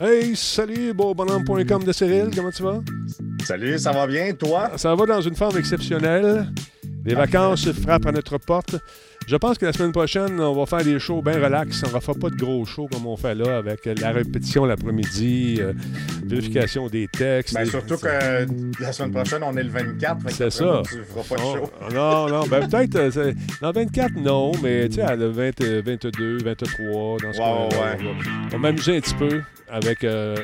Hey, salut, de Cyril, comment tu vas? Salut, ça va bien, toi? Ça va dans une forme exceptionnelle. Les vacances frappent à notre porte. Je pense que la semaine prochaine, on va faire des shows bien relax. On ne refera pas de gros shows comme on fait là, avec la répétition l'après-midi, euh, vérification des textes. Ben, des- surtout que la semaine prochaine, on est le 24. fait que C'est ça. Tu feras pas de show. non, non, ben peut-être. euh, dans 24, non, mais tu sais, à le 20, euh, 22, 23, dans ce coin-là, ouais. on va- va m'amuser un petit peu avec euh,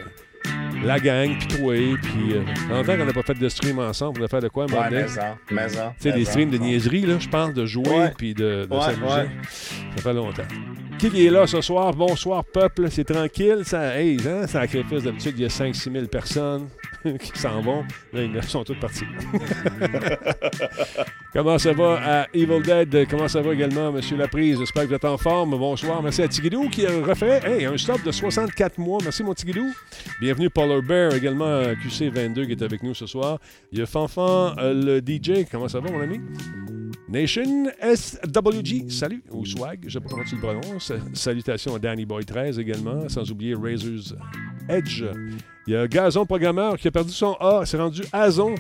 la gang, puis toi, puis euh, longtemps qu'on n'a pas fait de stream ensemble. On a fait de quoi, Ouais, donné? mais ça, mais ça. Tu sais, des streams de niaiserie, là, je pense, de jouer puis de, de Ouais, s'amuser. ouais. Ça fait longtemps. Qui qui est là ce soir? Bonsoir, peuple. C'est tranquille. Ça, hey, hein, sacrifice. D'habitude, il y a 5-6 000 personnes qui s'en vont. Là, ils sont toutes partis. Comment ça va à Evil Dead? Comment ça va également, M. Laprise? J'espère que vous êtes en forme. Bonsoir. Merci à Tigidou qui a refait un stop de 64 mois. Merci, mon Tigidou. Bienvenue, Polar Bear, également euh, QC22 qui est avec nous ce soir. Il y a Fanfan, euh, le DJ. Comment ça va, mon ami? Nation SWG, salut, ou Swag, je sais pas comment tu le prononces. Salutations à Danny Boy 13 également, sans oublier Razor's Edge. Il y a Gazon Programmeur qui a perdu son A, c'est rendu Azon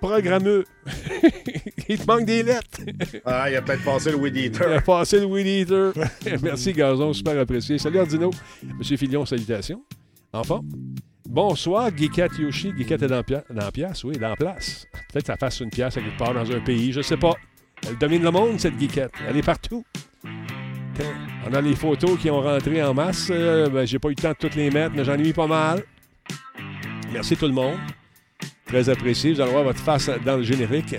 Programmeux. Il te manque des lettres. Ah, il a peut-être passé le Weed Il Eater. a passé le Weed Eater. Merci Gazon, super apprécié. Salut Ardino. Monsieur Filion, salutations. Enfin. Bonsoir, Geekette Yoshi. Geekette est dans, la pièce, oui, dans la place. Peut-être que ça fasse une pièce quelque part dans un pays, je sais pas. Elle domine le monde, cette Geekette. Elle est partout. On a les photos qui ont rentré en masse. Euh, ben, J'ai pas eu le temps de toutes les mettre, mais j'en ai mis pas mal. Merci tout le monde. Très apprécié. Vous allez voir votre face dans le générique.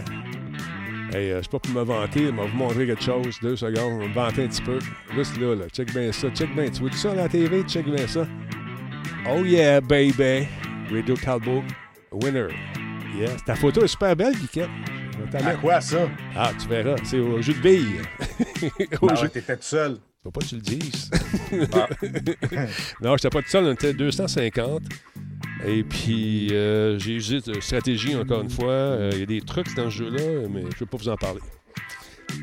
Hey, euh, c'est pas pour me vanter, mais vous montrer quelque chose. Deux secondes, on va me vanter un petit peu. Juste là. Check bien ça. Check bien. Tu vois ça à la TV? Check bien ça. Oh yeah, baby. Radio Talbot, winner. Yes. Ta photo est super belle, Guiquette. À quoi ça? Ah, tu verras. C'est au jeu de billes. au Ah jeu... ouais, t'étais tout seul. Faut pas que tu le dises. Ah. non, j'étais pas tout seul. On était 250. Et puis, euh, j'ai usé de stratégie encore une fois. Euh, Il y a des trucs dans ce jeu-là, mais je ne peux pas vous en parler.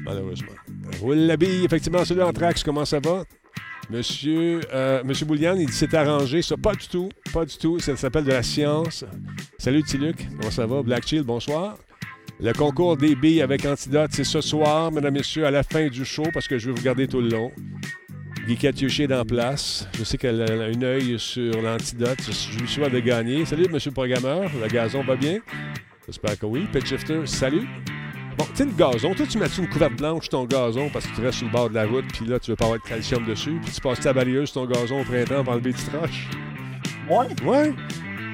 Malheureusement. Roule la bille, effectivement, celui Anthrax, comment ça va? Monsieur, euh, Monsieur Boulian, il c'est arrangé. Ça, pas du tout. Pas du tout. Ça s'appelle de la science. Salut, Tiluc. Comment ça va? Black Chill, bonsoir. Le concours des billes avec Antidote, c'est ce soir, mesdames messieurs, à la fin du show, parce que je vais vous garder tout le long. Guy Yoshi est en place. Je sais qu'elle a un œil sur l'antidote. Je lui souhaite de gagner. Salut, monsieur le programmeur. Le gazon va bien? J'espère que oui. Pet Shifter, salut. Bon, tu sais, le gazon, toi, tu mets-tu une couverte blanche sur ton gazon parce que tu restes sur le bord de la route, puis là, tu veux pas avoir de calcium dessus, puis tu passes ta balayeuse sur ton gazon au printemps pour enlever des petites roches? Ouais. Ouais?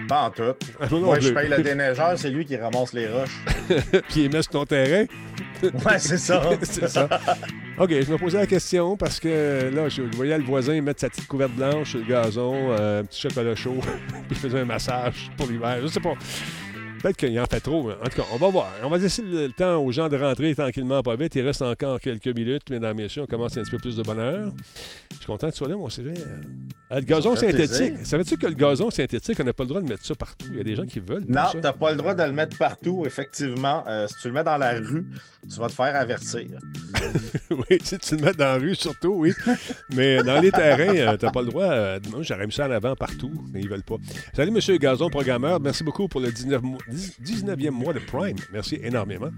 Pas en tout. Ah, moi non Moi, je paye le déneigeur, c'est lui qui ramasse les roches. puis il met sur ton terrain. Ouais, c'est ça. c'est ça. OK, je me posais la question parce que là, je voyais le voisin mettre sa petite couverte blanche sur le gazon, euh, un petit chocolat chaud, puis il faisait un massage pour l'hiver. Je sais pas. Peut-être qu'il en fait trop. mais En tout cas, on va voir. On va laisser le, temps aux gens de rentrer tranquillement, pas vite. Il reste encore quelques minutes, mesdames et messieurs. On commence un petit peu plus de bonheur. Je suis content que tu sois là, mon CV. Euh, le gazon synthétique. Savais-tu que le gazon synthétique, on n'a pas le droit de mettre ça partout? Il y a des gens qui veulent. Non, ça. t'as pas le droit de le mettre partout, effectivement. Euh, si tu le mets dans la rue, tu vas te faire avertir. oui, si tu le mets dans la rue, surtout, oui. Mais dans les terrains, euh, t'as pas le droit. euh, moi, j'aurais mis ça en avant partout, mais ils veulent pas. Salut, Monsieur Gazon, programmeur. Merci beaucoup pour le 19 mois- 19e mois de Prime. Merci énormément.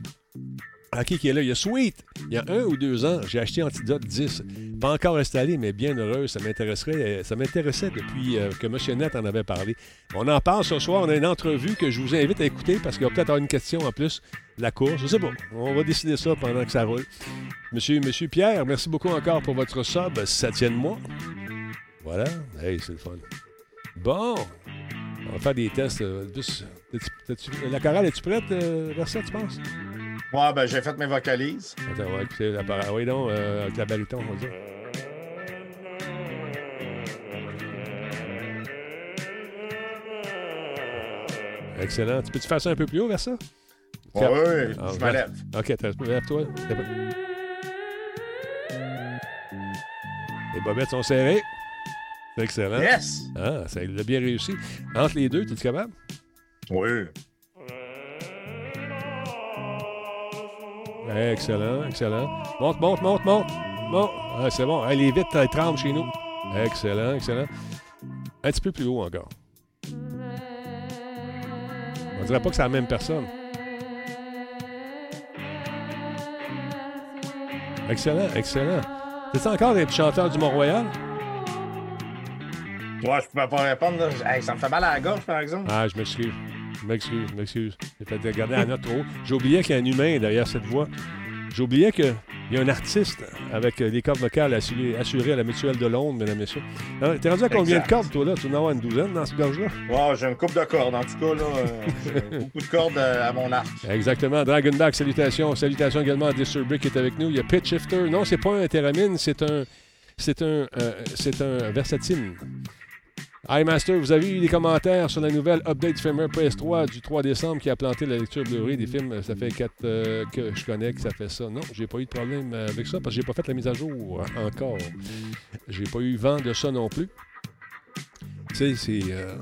À qui est là? Il y a Sweet. Il y a un ou deux ans, j'ai acheté Antidote 10. Pas encore installé, mais bien heureux. Ça m'intéresserait. euh, Ça m'intéressait depuis euh, que M. Net en avait parlé. On en parle ce soir. On a une entrevue que je vous invite à écouter parce qu'il va peut-être avoir une question en plus la course. Je sais pas. On va décider ça pendant que ça roule. Monsieur, Monsieur Pierre, merci beaucoup encore pour votre sub, septième mois. Voilà. Hey, c'est le fun. Bon. On va faire des tests. euh, la chorale, es-tu prête, euh, Versa, tu penses? Ouais, ben, j'ai fait mes vocalises. Attends, on va écouter la parole. Oui, non, euh, avec la baryton, on va dire. Excellent. Tu peux-tu faire ça un peu plus haut, Versa? Ouais, ouais, Ah, je me lève. OK, lève-toi. Les bobettes sont serrées. C'est excellent. Yes! Ah, ça l'a bien réussi. Entre les deux, es-tu capable? Oui. Excellent, excellent. Monte, monte, monte, monte. Monte. Ah, c'est bon. Allez vite, elle tremble chez nous. Excellent, excellent. Un petit peu plus haut encore. On dirait pas que c'est la même personne. Excellent, excellent. C'est encore des petits chanteurs du Mont-Royal? Ouais, je peux pas répondre. Là. Hey, ça me fait mal à la gorge, par exemple. Ah, je m'excuse. Je m'excuse, je m'excuse. J'ai fait regarder la note trop oublié qu'il y a un humain derrière cette voix. J'ai oublié qu'il y a un artiste avec des cordes vocales assurées, assurées à la mutuelle de Londres, mesdames et messieurs. Ah, T'es rendu à combien Exact. de cordes, toi, là? Tu en as avoir une douzaine dans ce gorge-là? Ouais, j'ai une coupe de cordes. En tout cas, là, euh, j'ai beaucoup de cordes euh, à mon arc. Exactement. Dragonback, salutations. Salutations également à Disturbic qui est avec nous. Il y a Pitch Shifter. Non, c'est pas un Theramine, c'est un. C'est un. euh, c'est un Versatine. iMaster, vous avez eu des commentaires sur la nouvelle update firmware PS3 du 3 décembre qui a planté la lecture Blu-ray des films. Ça fait quatre euh, que je connais que ça fait ça. Non, j'ai pas eu de problème avec ça parce que j'ai pas fait la mise à jour encore. J'ai pas eu vent de ça non plus. Tu sais, c'est. euh,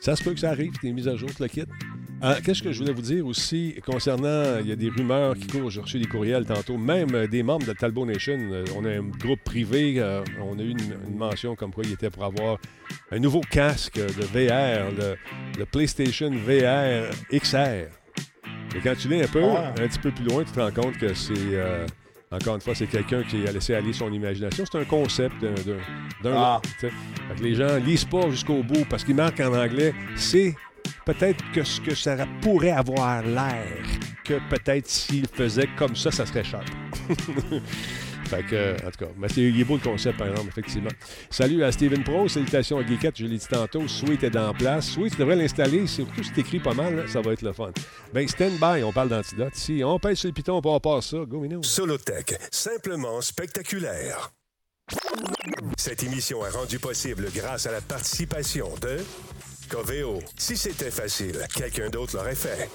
ça se peut que ça arrive, des mises à jour, le kit. Euh, Qu'est-ce que je voulais vous dire aussi concernant, il y a des rumeurs qui courent, j'ai reçu des courriels tantôt, même euh, des membres de Talbot Nation, euh, on a un groupe privé, euh, on a eu une, une mention comme quoi il était pour avoir un nouveau casque de VR, le, le PlayStation VR XR. Et quand tu l'es un peu, Ouais. un petit peu plus loin, tu te rends compte que c'est, euh, encore une fois, c'est quelqu'un qui a laissé aller son imagination. C'est un concept d'un... Ah. les gens lisent pas jusqu'au bout parce qu'il marque en anglais. C'est peut-être que ce que ça pourrait avoir l'air que peut-être s'il faisait comme ça, ça serait cher. fait que, en tout cas, mais c'est, il est beau le concept, par exemple, effectivement. Salut à Steven Pro, salutations à Geekette, je l'ai dit tantôt. Sweet est en place. Sweet, tu devrais l'installer, surtout si t'écris pas mal, là, ça va être le fun. Ben, stand by, on parle d'antidote. Si on pèse sur le piton, on part ça. Go, Minou. Solotech, simplement spectaculaire. Cette émission est rendue possible grâce à la participation de Coveo. Si c'était facile, quelqu'un d'autre l'aurait fait.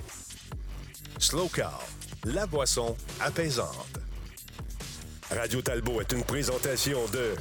Slow Car, la boisson apaisante. Radio Talbot est une présentation de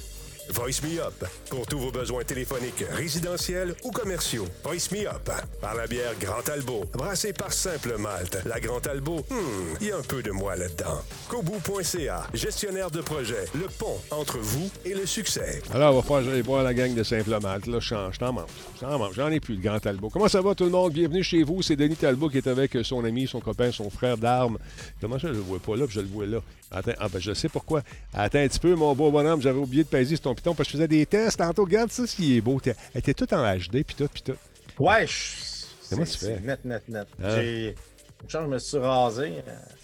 Voice Me Up pour tous vos besoins téléphoniques, résidentiels ou commerciaux. Voice Me Up par la bière Grand Talbot, brassée par Simple Malte. La Grand hmm, il y a un peu de moi là-dedans. Kobu.ca, gestionnaire de projet, le pont entre vous et le succès. Alors, on va falloir j'aille voir la gang de Simple Malte. Là, je t'en je t'en mange. Je t'en mange. J'en ai plus, le grand Talbot. Comment ça va, tout le monde? Bienvenue chez vous. C'est Denis Talbot qui est avec son ami, son copain, son frère d'armes. Comment ça, je le vois pas là, puis je le vois là? Attends, ah, ben, je sais pourquoi. Attends un petit peu, mon beau bonhomme. J'avais oublié de peser sur ton piton parce que je faisais des tests. Tantôt, regarde ça, s'il est beau. Elle était tout en HD, puis tout, puis tout. Ouais, je... Comment c'est- tu fais? Net, net, net. Hein? J'ai... Je me suis rasé.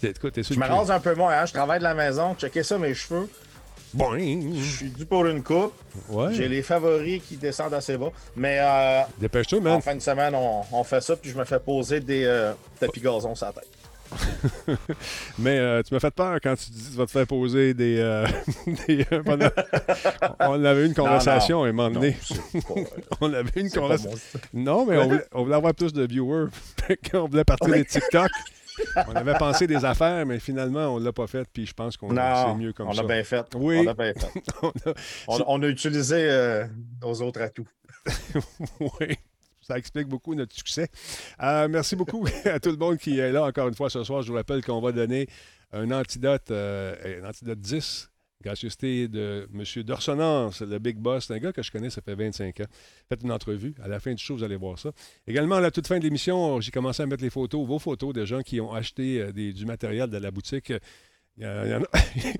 T'es, écoute, t'es Je me rase un peu moins, hein. Je travaille de la maison. Checkez ça, mes cheveux. Bon, Je suis dû pour une coupe. ouais. J'ai les favoris qui descendent assez bas. Mais euh, Dépêche-toi, en man. fin de semaine, on, on fait ça, puis je me fais poser des euh, tapis gazon sur la tête. Mais euh, tu m'as fait peur quand tu dis que tu vas te faire poser des. euh, des euh, pendant- on avait une conversation à un moment Non, donné. pas, On avait une conversation. mon. Non, mais on voulait, on voulait avoir plus de viewers. Qu'on voulait partir On a- des TikTok. on avait pensé des affaires, mais finalement, on l'a pas fait. Puis je pense qu'on c'est Non, mieux comme on ça. a bien fait. Oui. On a bien fait. On a- On, on a utilisé nos autres atouts. oui. Ça explique beaucoup notre succès. Euh, merci beaucoup à tout le monde qui est là encore une fois ce soir. Je vous rappelle qu'on va donner un antidote, euh, un antidote 10, gracieuseté de M. Dorsonance, le Big Boss. Un gars que je connais, ça fait 25 ans. Faites une entrevue. À la fin du show, vous allez voir ça. Également, à la toute fin de l'émission, j'ai commencé à mettre les photos, vos photos de gens qui ont acheté euh, du matériel de la boutique. Il y, en a-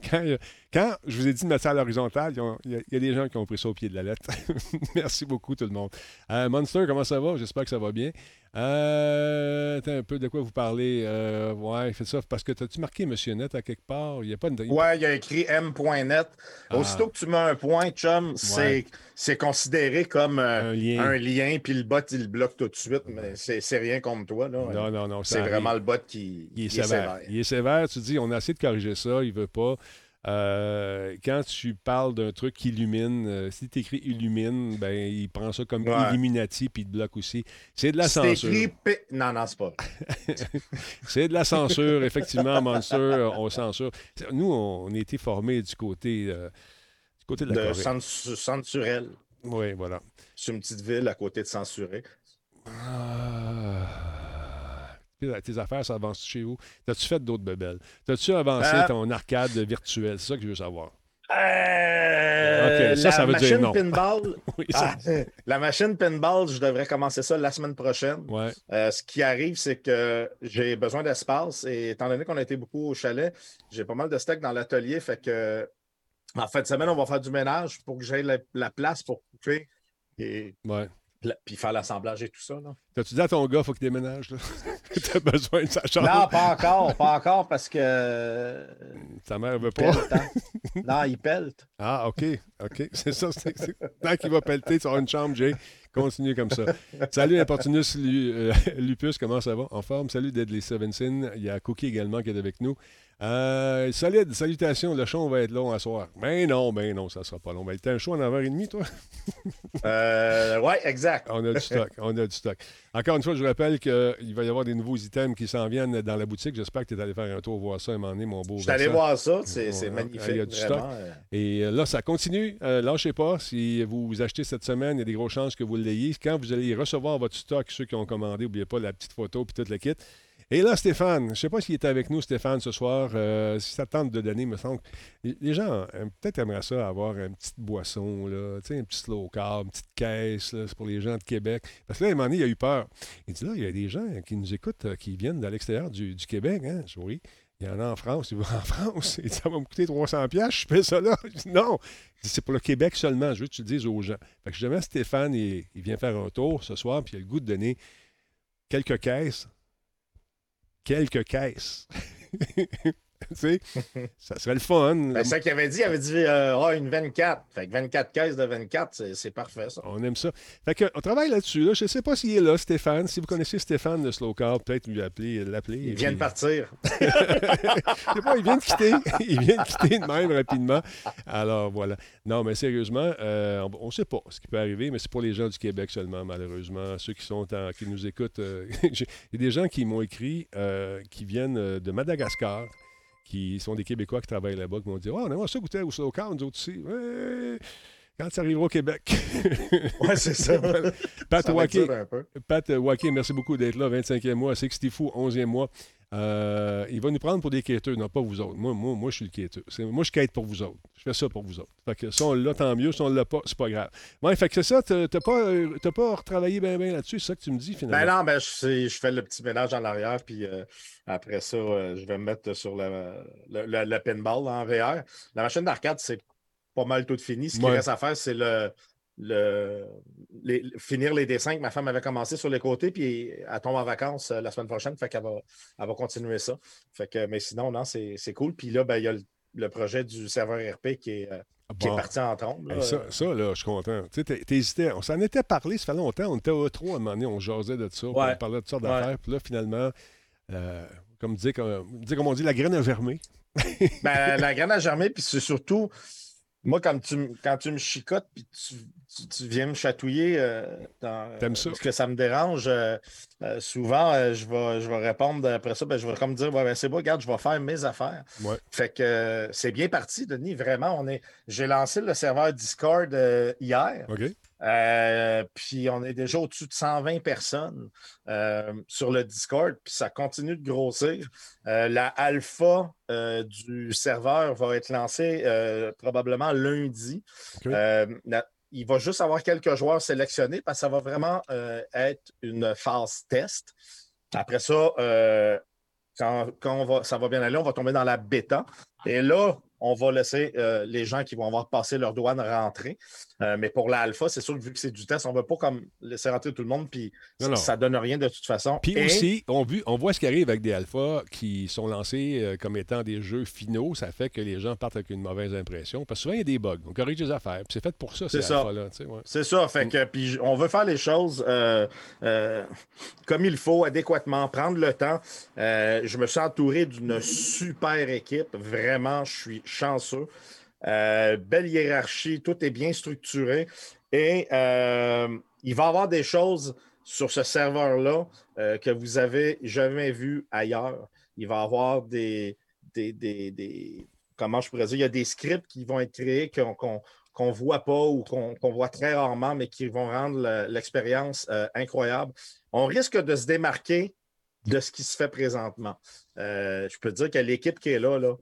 quand, quand je vous ai dit de mettre ça à l'horizontale, il y, a, y des gens qui ont pris ça au pied de la lettre. Merci beaucoup, tout le monde. Euh, Monster, comment ça va? J'espère que ça va bien. Euh, attends un peu de quoi vous parlez? Euh, ouais, faites ça parce que t'as-tu marqué Monsieur Net à quelque part? Il n'y a pas une. Ouais, il y a écrit m.net. Ah. Aussitôt que tu mets un point, chum, c'est c'est considéré comme euh, Un lien. un lien, puis le bot, il le bloque tout de suite, mais c'est rien contre toi. Là. Non, non, non. c'est vraiment le bot qui, Il est, qui sévère. Il est sévère. Tu dis, on a essayé de corriger ça, il veut pas. Euh, quand tu parles d'un truc qui illumine, euh, si tu écris illumine, ben, il prend ça comme Ouais. Illuminati puis il te bloque aussi. C'est de la censure. écrit Non, non, c'est pas. C'est de la censure, effectivement, Monster, euh, on censure. Nous, on, a été formés du côté, euh, du côté de la De Corée. Sensurel. Oui, voilà. C'est une petite ville à côté de Censuré. Ah. Tes- affaires, ça avance chez vous? T'as-tu fait d'autres bebelles? T'as-tu avancé Euh. ton arcade virtuelle? C'est ça que je veux savoir. Euh, ça, la ça veut dire machine non. pinball, Oui, ça- Ah, la machine pinball, je devrais commencer ça la semaine prochaine. Ouais. Euh, ce qui arrive, c'est que j'ai besoin d'espace et étant donné qu'on a été beaucoup au chalet, j'ai pas mal de steak dans l'atelier. Fait que en fin de semaine, on va faire du ménage pour que j'aie la, la place pour couper et ouais. Puis faire l'assemblage et tout ça. là. T'as-tu dit à ton gars, faut qu'il déménage, là? T'as besoin de sa chambre. Non, pas encore, pas encore parce que euh, Ta mère veut pas. hein. Non, il pelte. Ah, OK. OK. C'est ça. c'est- c'est- Tant qu'il va pelleter, tu auras une chambre, Jay. Continue comme ça. Salut, Importunus Lu- euh, Lupus, comment ça va? En forme. Salut, Deadly Sevenson. Il y a Cookie également qui est avec nous. Euh, solide, salutations. Le show va être long à soir. Ben non, ben non, ça sera pas long. Ben, t'as un show en 9h30, toi? Euh, ouais, exact. On a du stock. On a du stock. Encore une fois, je vous rappelle qu'il va y avoir des nouveaux items qui s'en viennent dans la boutique. J'espère que tu es allé faire un tour voir ça un moment donné, mon beau. Je suis allé voir ça, c'est magnifique. il y a du vraiment. euh. Et euh, là, ça continue. Euh, lâchez pas. Si vous vous achetez cette semaine, il y a des grosses chances que vous Quand vous allez recevoir votre stock, ceux qui ont commandé, n'oubliez pas la petite photo puis tout le kit. Et là, Stéphane, je ne sais pas s'il est avec nous, Stéphane, ce soir. Euh, si ça tente de donner, me semble. Les gens euh, peut-être aimeraient ça avoir une petite boisson, là, un petit slow carb, une petite caisse, c'est pour les gens de Québec. Parce que là, à un moment donné, il a eu peur. Il dit là, il y a des gens qui nous écoutent, euh, qui viennent de l'extérieur du, Québec. Hein? Il y en a en France. Il va en France. Dit, ça va me coûter 300 pièces. Je fais ça là. Non. C'est pour le Québec seulement. Je veux que tu le dises aux gens. Fait que à Stéphane, il vient faire un tour ce soir, puis il a le goût de donner quelques caisses. Quelques caisses. ça serait le fun. Ben, c'est ça qu'il avait dit, il avait dit euh, Ah, une 24. Fait que 24 caisses de 24, c'est- parfait ça. On aime ça. Fait que, on travaille là-dessus. Là. Je ne sais pas s'il est là, Stéphane. Si vous connaissez Stéphane de Slow Carb, peut-être lui appeler, l'appeler. Il vient de partir. Pas, il vient de quitter. Il vient de quitter de même rapidement. Alors voilà. Non, mais sérieusement, euh, on ne sait pas ce qui peut arriver, mais c'est pour les gens du Québec seulement, malheureusement. Ceux qui sont en- qui nous écoutent. euh, Il y a des gens qui m'ont écrit euh, qui viennent euh, de Madagascar, qui sont des Québécois qui travaillent là-bas, qui m'ont dit Oh, on aimerait ça goûter au slow carb, nous autres aussi. Ouais, Quand ça arrivera au Québec. Ouais, c'est ça. Pat peu. Pat Waké, merci beaucoup d'être là. 25e mois. Sixty Fou, 11e mois. Euh, il va nous prendre pour des quêteux, non pas vous autres. Moi, moi, moi je suis le quêteux. Moi, je quête pour vous autres. Je fais ça pour vous autres. Fait que si on l'a, tant mieux. Si on l'a pas, c'est pas grave. Ouais, fait que c'est ça. T'as pas, euh, t'as pas retravaillé bien bien là-dessus. C'est ça que tu me dis, Ben finalement. non, ben je, fais le petit ménage en arrière, puis euh, après ça, euh, je vais me mettre sur le, le, le- le pinball en VR. La machine d'arcade, c'est pas mal tout fini. Ce qui Ouais. reste à faire, c'est le, le, les- finir les dessins que ma femme avait commencé sur les côtés, puis elle tombe en vacances euh, la semaine prochaine, fait qu'elle va, elle va continuer ça. Fait que, mais sinon, non, c'est c'est cool. Puis là, ben, il y a le, le projet du serveur RP qui est, euh, qui est parti en trombe. là. Hey, ça, ça, là, je suis content. Tu t'hésitais. On s'en était parlé, ça fait longtemps. On était au 3 à un moment donné, on jasait de ça, Ouais. on parlait de toutes sortes Ouais. d'affaires. Puis là, finalement, euh, comme, dit, comme, dit comme on dit, la graine a germé. Ben, la graine a germé, puis c'est surtout, moi, quand tu, m- quand tu me chicotes, puis tu, tu- tu viens me chatouiller, euh, dans- T'aimes ça? parce que ça me dérange, euh, euh, souvent, euh, je, vais, je vais répondre après ça, ben, je vais comme dire, ouais, ben, c'est bon, regarde, je vais faire mes affaires. Ouais. Fait que euh, c'est bien parti, Denis, vraiment. On est, j'ai lancé le serveur Discord euh, hier. OK? Euh, puis on est déjà au-dessus de 120 personnes euh, sur le Discord, puis ça continue de grossir. Euh, la alpha du serveur va être lancée probablement lundi. La- il va juste avoir quelques joueurs sélectionnés parce que ça va vraiment être une phase test. Après ça, quand, quand on va, ça va bien aller, on va tomber dans la bêta. Et là, on va laisser les gens qui vont avoir passé leur douane rentrer. Euh, mais pour l'alpha, c'est sûr que vu que c'est du test, on ne veut pas comme laisser rentrer tout le monde, puis ça ne donne rien de toute façon. Puis Et- aussi, on, vu- on voit ce qui arrive avec des alphas qui sont lancés euh, comme étant des jeux finaux. Ça fait que les gens partent avec une mauvaise impression. Parce que souvent, il y a des bugs. On corrige des affaires. C'est fait pour ça, ces C'est ça. alphas-là. ouais. C'est ça, fait que puis on veut faire les choses euh, comme il faut, adéquatement, prendre le temps. Je me suis entouré d'une super équipe, vraiment, je suis chanceux. Euh, belle hiérarchie, tout est bien structuré et euh, il va y avoir des choses sur ce serveur-là euh, que vous avez jamais vu ailleurs. Il va y avoir des, des, des- des- comment je pourrais dire, il y a des scripts qui vont être créés qu'on ne voit pas ou qu'on voit très rarement, mais qui vont rendre le- l'expérience incroyable. On risque de se démarquer de ce qui se fait présentement. Je peux te dire que l'équipe qui est là, là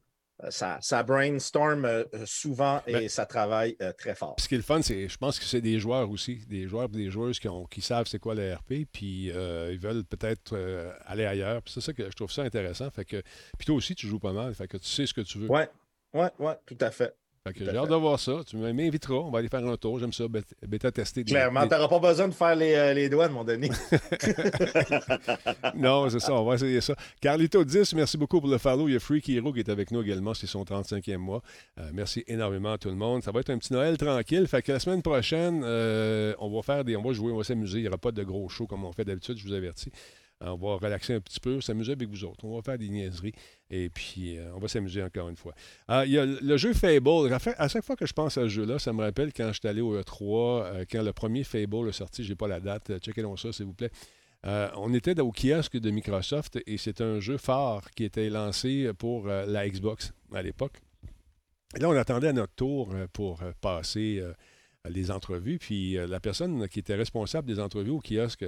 ça, ça, brainstorm souvent et ben ça travaille très fort. Ce qui est le fun, c'est je pense que c'est des joueurs aussi, des joueurs et des joueuses qui, ont, qui savent c'est quoi le RP, puis ils veulent peut-être aller ailleurs. c'est ça que je trouve ça intéressant. Fait que, puis toi aussi, tu joues pas mal, fait que tu sais ce que tu veux. Oui, oui, oui, tout à fait. J'ai hâte de voir ça. Tu m'inviteras. On va aller faire un tour. J'aime ça, bêta tester. Clairement, tu n'auras pas besoin de faire les, euh, les douanes, mon Denis. non, c'est ça. On va essayer ça. Carlito 10, merci beaucoup pour le follow. Il y a Freaky Hero qui est avec nous également. C'est son 35e mois. Euh, merci énormément à tout le monde. Ça va être un petit Noël tranquille. Fait que la semaine prochaine, euh, on va faire des. On va jouer, on va s'amuser. Il n'y aura pas de gros shows comme on fait d'habitude, je vous avertis. On va relaxer un petit peu, s'amuser avec vous autres. On va faire des niaiseries et puis euh, on va s'amuser encore une fois. Ah, il y a le jeu Fable. À chaque fois que je pense à ce jeu-là, ça me rappelle quand j'étais allé au E3, euh, quand le premier Fable est sorti, je n'ai pas la date, euh, checkez-le ça s'il vous plaît. on était au kiosque de Microsoft et c'est un jeu phare qui était lancé pour la Xbox à l'époque. Là, on attendait à notre tour pour passer les entrevues. Puis la personne qui était responsable des entrevues au kiosque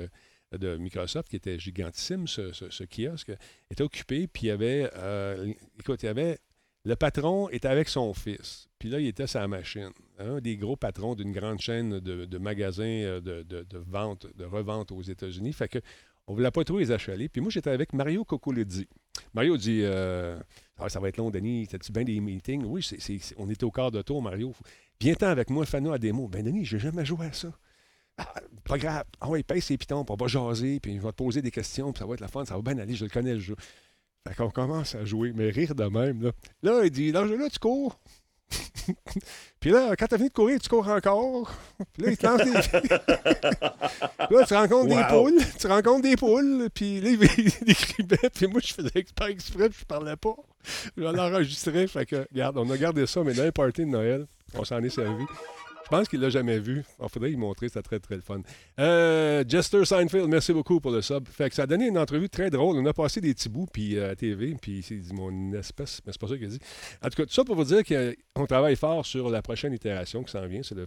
de Microsoft, qui était gigantissime, ce, kiosque, était occupé, puis il y avait, euh, écoute, il y avait, le patron était avec son fils, puis là, il était sa machine. Un des gros patrons d'une grande chaîne de, magasins euh, de, vente, de revente aux États-Unis. Fait que on ne voulait pas trop les achaler. Puis moi, j'étais avec Mario Cocoledi. Mario dit euh, ah, Ça va être long, Denis. T'as-tu bien des meetings Oui, on était au quart de tour, Mario. Viens-t'en avec moi, fais-nous à démo. Ben, Denis, j'ai jamais joué à ça. Ah, pas grave. Ah oui, paye ses pitons, on va jaser, puis il va te poser des questions, puis ça va être la fun, ça va bien aller, je le connais le jeu. Fait qu'on commence à jouer, mais rire de même. Là, là il dit, dans là, tu cours. puis là, quand t'as fini de courir, tu cours encore. Puis là, il te lance des... là, tu rencontres des poules. Tu rencontres des poules. Puis là, il écrivait. Puis moi, je faisais pas exprès, puis je parlais pas. Je l'enregistrais. Fait que, regarde, on a gardé ça, mais dans les parties de Noël, on s'en est servi. Je pense qu'il l'a jamais vu. Il faudrait y montrer, c'est très, très le fun. Euh, Jester Seinfeld, merci beaucoup pour le sub. Fait que ça a donné une entrevue très drôle. On a passé des petits bouts puis, euh, à TV, puis c'est mon espèce, mais c'est pas ça qu'il a dit. En tout cas, tout ça pour vous dire qu'on travaille fort sur la prochaine itération qui s'en vient. C'est le,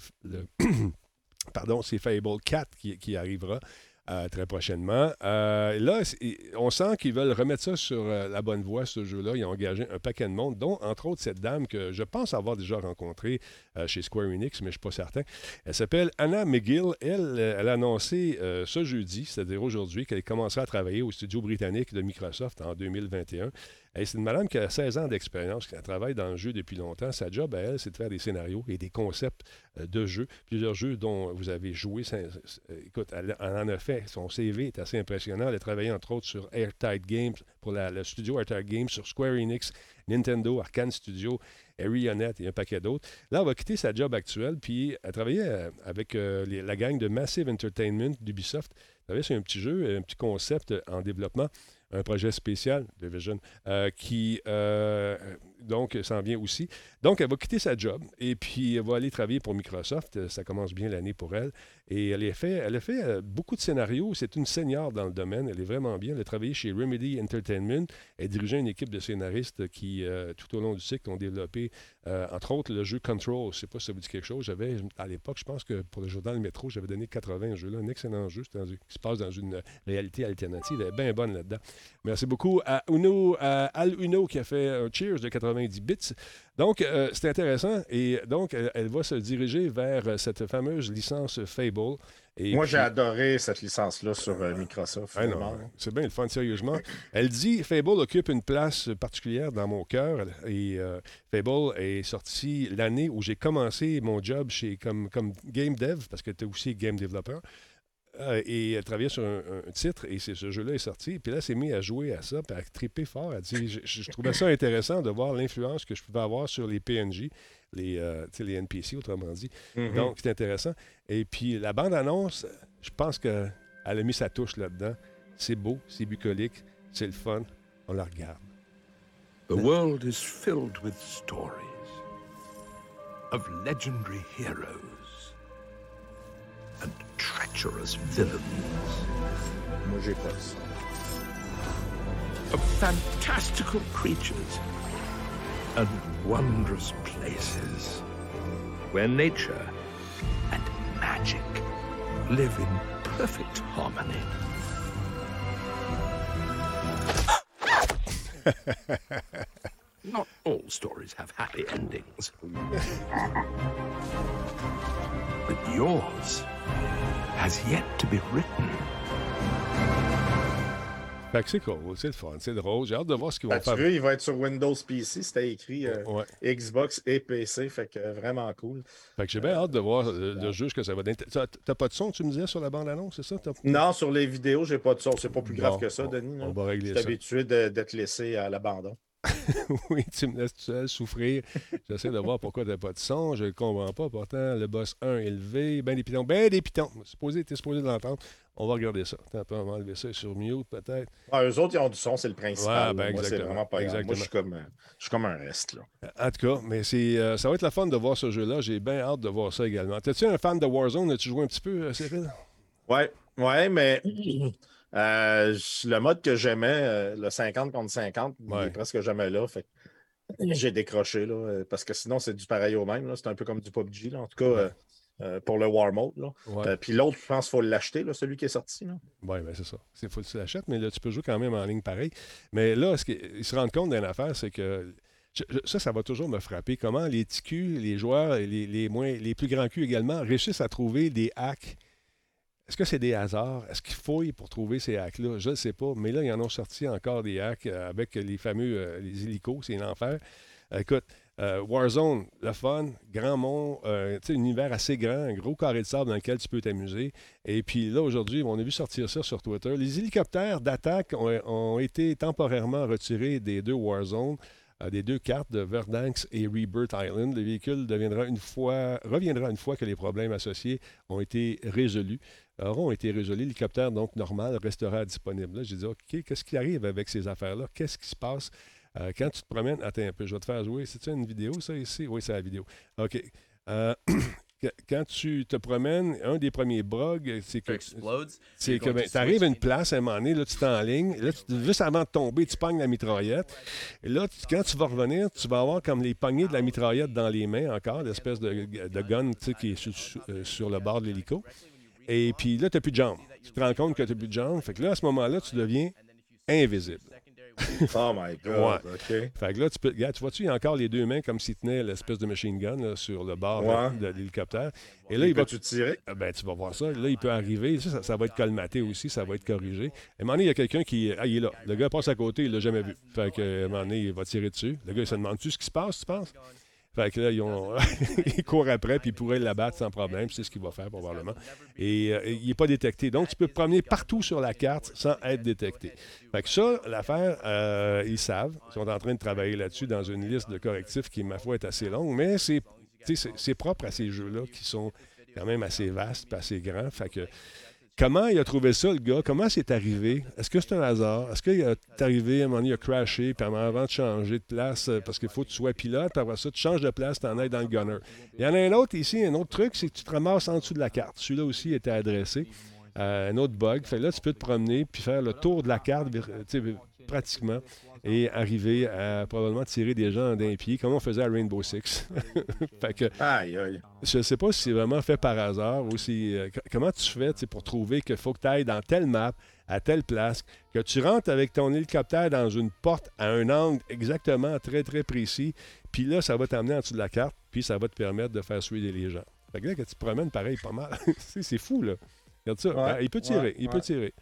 pardon, c'est Fable 4 qui, qui arrivera. Euh, très prochainement. Euh, là, on sent qu'ils veulent remettre ça sur euh, la bonne voie, ce jeu-là. Ils ont engagé un paquet de monde, dont, entre autres, cette dame que je pense avoir déjà rencontrée chez Square Enix, mais je ne suis pas certain. Elle s'appelle Anna McGill. Elle, elle a annoncé ce jeudi, c'est-à-dire aujourd'hui, qu'elle commencera à travailler au studio britannique de Microsoft en 2021 c'est une madame qui a 16 ans d'expérience, qui travaille dans le jeu depuis longtemps. Sa job à elle, c'est de faire des scénarios et des concepts euh, de jeux. Plusieurs jeux dont vous avez joué. écoute, elle, en a fait. Son CV est assez impressionnant. Elle a travaillé entre autres sur Airtight Games, pour le studio Airtight Games, sur Square Enix, Nintendo, Arkane Studio, Arionet et un paquet d'autres. Là, elle va quitter sa job actuelle, puis elle travaillait euh, avec euh, la gang de Massive Entertainment d'Ubisoft. Elle travaillait sur un petit jeu, un petit concept en développement un projet spécial, Division, euh, qui euh, donc s'en vient aussi. Donc, elle va quitter sa job et puis elle va aller travailler pour Microsoft. Ça commence bien l'année pour elle. Et elle, a fait, elle a fait euh, beaucoup de scénarios. C'est une senior dans le domaine. Elle est vraiment bien. Elle a travaillé chez Remedy Entertainment. Elle dirigeait une équipe de scénaristes qui, tout au long du cycle, ont développé, entre autres, le jeu Control. Je ne sais pas si ça vous dit quelque chose. J'avais, à l'époque, je pense que pour le le métro, j'avais donné 80 à jeu-là. Un excellent jeu qui se passe dans une réalité alternative. Elle est bien bonne là-dedans. Merci beaucoup à Uno, à Al Uno qui a fait un Cheers de 90 bits. Donc, euh, c'est intéressant. Et donc, elle, va se diriger vers euh, cette fameuse licence Fable. Et Moi, j'ai adoré cette licence-là sur euh, Microsoft. Ah c'est bien le fun, sérieusement. Elle dit Fable occupe une place particulière dans mon cœur. Et Fable est sorti l'année où j'ai commencé mon job chez, comme, comme game dev, parce que tu es aussi game developer. Euh, et elle travaillait sur un, titre et ce jeu-là est sorti. Puis là, elle s'est mise à jouer à ça, puis à triper fort. Elle dit je, trouvais ça intéressant de voir l'influence que je pouvais avoir sur les PNJ, les, euh, les NPC, autrement dit. Mm-hmm. Donc, c'est intéressant. Et puis, la bande-annonce, je pense qu'elle a mis sa touche là-dedans. C'est beau, c'est bucolique, c'est le fun. On la regarde. The world is filled with stories of legendary heroes. And treacherous villains. Of fantastical creatures and wondrous places where nature and magic live in perfect harmony. Not all all stories have happy endings. but yours has yet to be written. Fait que c'est cool, c'est le fun, c'est drôle. J'ai hâte de voir ce qu'ils vont faire. il va être sur Windows PC, c'était écrit euh, Ouais. Xbox et PC, fait que vraiment cool. Fait que j'ai bien hâte de voir euh, le jeu, ce que ça va donner. T'as t'as pas de son, tu me disais, sur la bande-annonce, c'est ça? T'as- Non, sur les vidéos, j'ai pas de son. C'est pas plus grave Bon, que ça, on- Denis. on va régler Je suis ça. habitué de- d'être laissé à l'abandon. oui, tu me laisses tout seul souffrir. J'essaie de voir pourquoi t'as pas de son. Je ne comprends pas. Pourtant, le boss 1 élevé, ben des pitons, ben des pitons. Supposé, t'es supposé de l'entendre. On va regarder ça. Attends un peu, on va enlever ça sur mute, peut-être. Ah, eux autres, ils ont du son, c'est le principal. Ouais, ben. Moi, c'est vraiment pas grave. Moi, je suis Exactement. comme, euh, je suis comme un reste. Là. En tout cas, mais c'est, euh, ça va être la fun de voir ce jeu-là. J'ai bien hâte de voir ça également. T'es-tu un fan de Warzone? As-tu joué un petit peu, euh, Cyril? Ouais, ouais, mais euh, le mode que j'aimais, euh, le 50 contre 50, il est presque jamais là. Fait j'ai décroché, là, euh, parce que sinon, c'est du pareil au même. C'est un peu comme du PUBG, là, en tout cas, euh, euh, pour le War Mode. là. Ouais. Euh, Puis l'autre, je pense qu'il faut l'acheter, celui qui est sorti. Oui, ben c'est ça. Il faut que tu l'achètes, mais là, tu peux jouer quand même en ligne pareil. Mais là, ce qu'ils se rendent compte d'une affaire, c'est que ça, ça va toujours me frapper. Comment les TQ, les joueurs, les, les, moins, les plus grands culs également, réussissent à trouver des hacks. Est-ce que c'est des hasards? Est-ce qu'ils fouillent pour trouver ces hacks-là? Je ne sais pas. Mais là, ils en ont sorti encore des hacks euh, avec les fameux euh, les hélicos. C'est l'enfer. Euh, écoute, Warzone, le fun, grand monde, euh, un univers assez grand, un gros carré de sable dans lequel tu peux t'amuser. Et puis là, aujourd'hui, on a vu sortir ça sur Twitter. Les hélicoptères d'attaque ont, été temporairement retirés des deux Warzone, des deux cartes de Verdansk et Rebirth Island. Le véhicule deviendra une fois, reviendra une fois que les problèmes associés ont été résolus. Auront été résolus. L'hélicoptère, donc normal, restera disponible. J'ai dit, OK, qu'est-ce qui arrive avec ces affaires-là? Qu'est-ce qui se passe? Euh, quand tu te promènes, attends un peu, je vais te faire jouer. C'est-tu une vidéo, ça, ici? Oui, c'est la vidéo. OK. Euh, quand tu te promènes, un des premiers bugs, c'est que c'est que ben, tu arrives à une place à un moment donné, là, tu t'enlignes, là, tu, juste avant de tomber, tu pognes la mitraillette. Et là, tu- quand tu vas revenir, tu vas avoir comme les poignées de la mitraillette dans les mains encore, l'espèce de, de gun qui est sur, sur- euh, sur le bord de l'hélico. Et puis là, tu n'as plus de jambes. Tu te rends compte que tu n'as plus de jambes. Fait que là, à ce moment-là, tu deviens invisible. Oh my God. OK. Fait que là, tu peux. Regarde, tu vois-tu, il y a encore les deux mains comme s'il tenait l'espèce de machine gun là, sur le bord de- Ouais. de, l'hélicoptère. Et là, il va. Peux-tu tirer? Ah, Ben, tu vas voir ça. Là, il peut arriver. Ça, ça, ça va être colmaté aussi. Ça va être corrigé. À un moment donné, il y a quelqu'un qui. Ah, il est là. Le gars passe à côté. Il l'a jamais vu. Fait que, à un moment donné, il va tirer dessus. Le gars, il se demande-tu ce qui se passe, tu penses? Fait que là, ils, ont... ils courent après, puis ils pourraient l'abattre sans problème. C'est ce qu'il va faire, probablement. Et euh, il n'est pas détecté. Donc, tu peux promener partout sur la carte sans être détecté. Fait que ça, l'affaire, euh, ils savent. Ils sont en train de travailler là-dessus dans une liste de correctifs qui, ma foi, est assez longue. Mais c'est, propre à ces jeux-là qui sont quand même assez vastes assez grands. Fait que Comment il a trouvé ça, le gars? Comment c'est arrivé? Est-ce que c'est un hasard? Est-ce qu'il est arrivé, à un moment donné, il a crashé, puis avant de changer de place, euh, parce qu'il faut que tu sois pilote, puis après ça, tu changes de place, tu en es dans le gunner. Il y en a un autre ici, un autre truc, c'est que tu te ramasses en dessous de la carte. Celui-là aussi était adressé. Euh, un autre bug. Fait là, tu peux te promener, puis faire le tour de la carte, sais, pratiquement, et arriver à probablement tirer des gens d'un pied, comme on faisait à Rainbow Six. fait que Aïe, aïe. je ne sais pas si c'est vraiment fait par hasard ou si. euh, comment tu fais pour trouver qu'il faut que tu ailles dans telle map, à telle place, que tu rentres avec ton hélicoptère dans une porte à un angle exactement très, très précis, puis là, ça va t'amener en dessous de la carte, puis ça va te permettre de faire suivre les gens. Fait que là, que tu te promènes pareil, pas mal. c'est fou, là. Regarde ça. Ouais, Ah, il peut tirer, ouais, il peut tirer.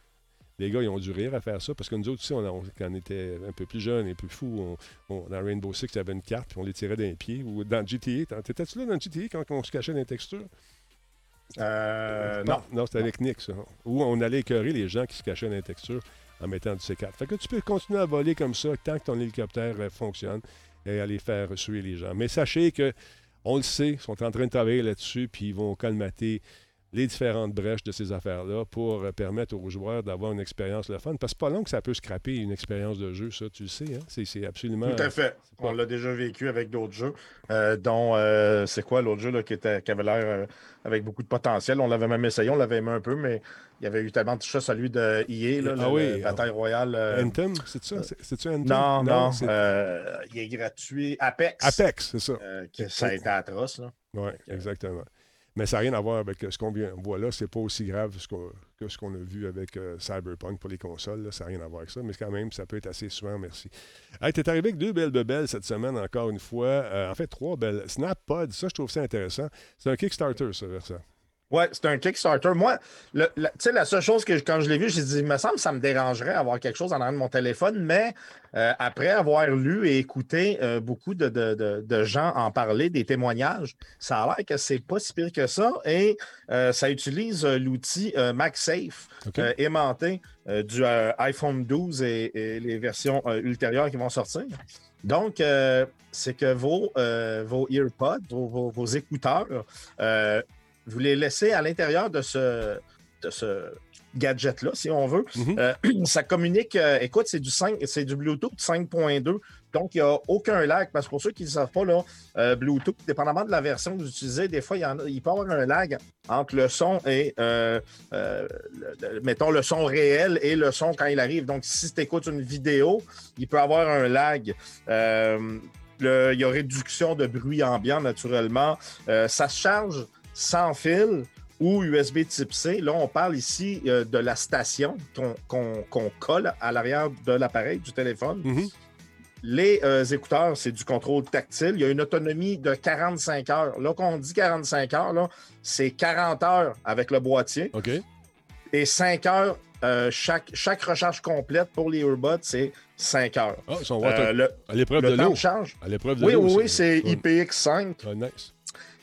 Les gars, ils ont dû rire à faire ça parce que nous autres aussi, on, on- quand on était un peu plus jeunes et plus fous, on, on- dans Rainbow Six, il y avait une carte, puis on les tirait d'un pied. Ou dans GTA, t'étais-tu là dans GTA quand on se cachait dans les textures? Euh, non. Non, c'était avec Nick, ça. Où on allait écœurer les gens qui se cachaient dans les textures en mettant du C4. Fait que tu peux continuer à voler comme ça tant que ton hélicoptère euh, fonctionne et aller faire suer les gens. Mais sachez que on le sait, ils sont en train de travailler là-dessus, puis ils vont colmater les différentes brèches de ces affaires-là pour euh, permettre aux joueurs d'avoir une expérience le fun. Parce que c'est pas long que ça peut scraper une expérience de jeu, ça, tu le sais. Hein? C'est, absolument... Tout à fait. pas- On l'a déjà vécu avec d'autres jeux, euh, dont, euh, c'est quoi l'autre jeu là, qui, était, qui avait l'air avec beaucoup de potentiel. On l'avait même essayé, on l'avait aimé un peu, mais il y avait eu tellement de choses, celui de EA, là, Ah le- oui, Bataille Royale. euh, Anthem, c'est ça? C'est, Anthem? non, non, euh, il est gratuit. Apex. Apex, c'est ça. que ça a été atroce. Là. Oui, exactement. Mais ça n'a rien à voir avec ce qu'on vient- voit là. C'est pas aussi grave que ce qu'on a vu avec euh, Cyberpunk pour les consoles. Ça n'a rien à voir avec ça. Mais quand même, ça peut être assez souvent, merci. Hey, t'es arrivé avec deux belles bebelles cette semaine, encore une fois. Euh, en fait, trois belles. SnapPod, ça, je trouve ça intéressant. C'est un Kickstarter, ça, vers ça. Ouais, c'est un Kickstarter. Moi, tu sais, la seule chose que quand je l'ai vu, j'ai dit, il me semble que ça me dérangerait d'avoir quelque chose en arrière de mon téléphone, mais euh, après avoir lu et écouté euh, beaucoup de, de- de- de gens en parler, des témoignages, ça a l'air que c'est pas si pire que ça et euh, ça utilise l'outil MagSafe aimanté du iPhone 12 et, et les versions ultérieures qui vont sortir. Donc, c'est que vos, vos EarPods, vos, vos- vos écouteurs, euh, vous les laissez à l'intérieur de ce, de ce gadget-là, si on veut. Mhm. Euh, ça communique, euh, écoute, c'est du 5, c'est du Bluetooth 5.2. Donc, il n'y a aucun lag. Parce que pour ceux qui ne savent pas, là, euh, Bluetooth, dépendamment de la version que vous utilisez, des fois, il, y en a- il peut y avoir un lag entre le son et, le- le- mettons, le son réel et le son quand il arrive. Donc, si tu écoutes une vidéo, il peut y avoir un lag. Le- il y a réduction de bruit ambiant, naturellement. Ça se charge sans fil ou USB type C. Là, on parle ici euh, de la station qu'on colle à l'arrière de l'appareil, du téléphone. Mhm. Les euh, écouteurs, c'est du contrôle tactile. Il y a une autonomie de 45 heures. Là, quand on dit 45 heures, c'est 40 heures avec le boîtier OK? et 5 heures. euh, chaque, chaque recharge complète pour les earbuds, c'est 5 heures. Ah, ils sont le à l'épreuve le de temps l'eau. de charge, À l'épreuve de oui, l'eau. oui, oui, c'est Ouais. IPX5. Ah, nice.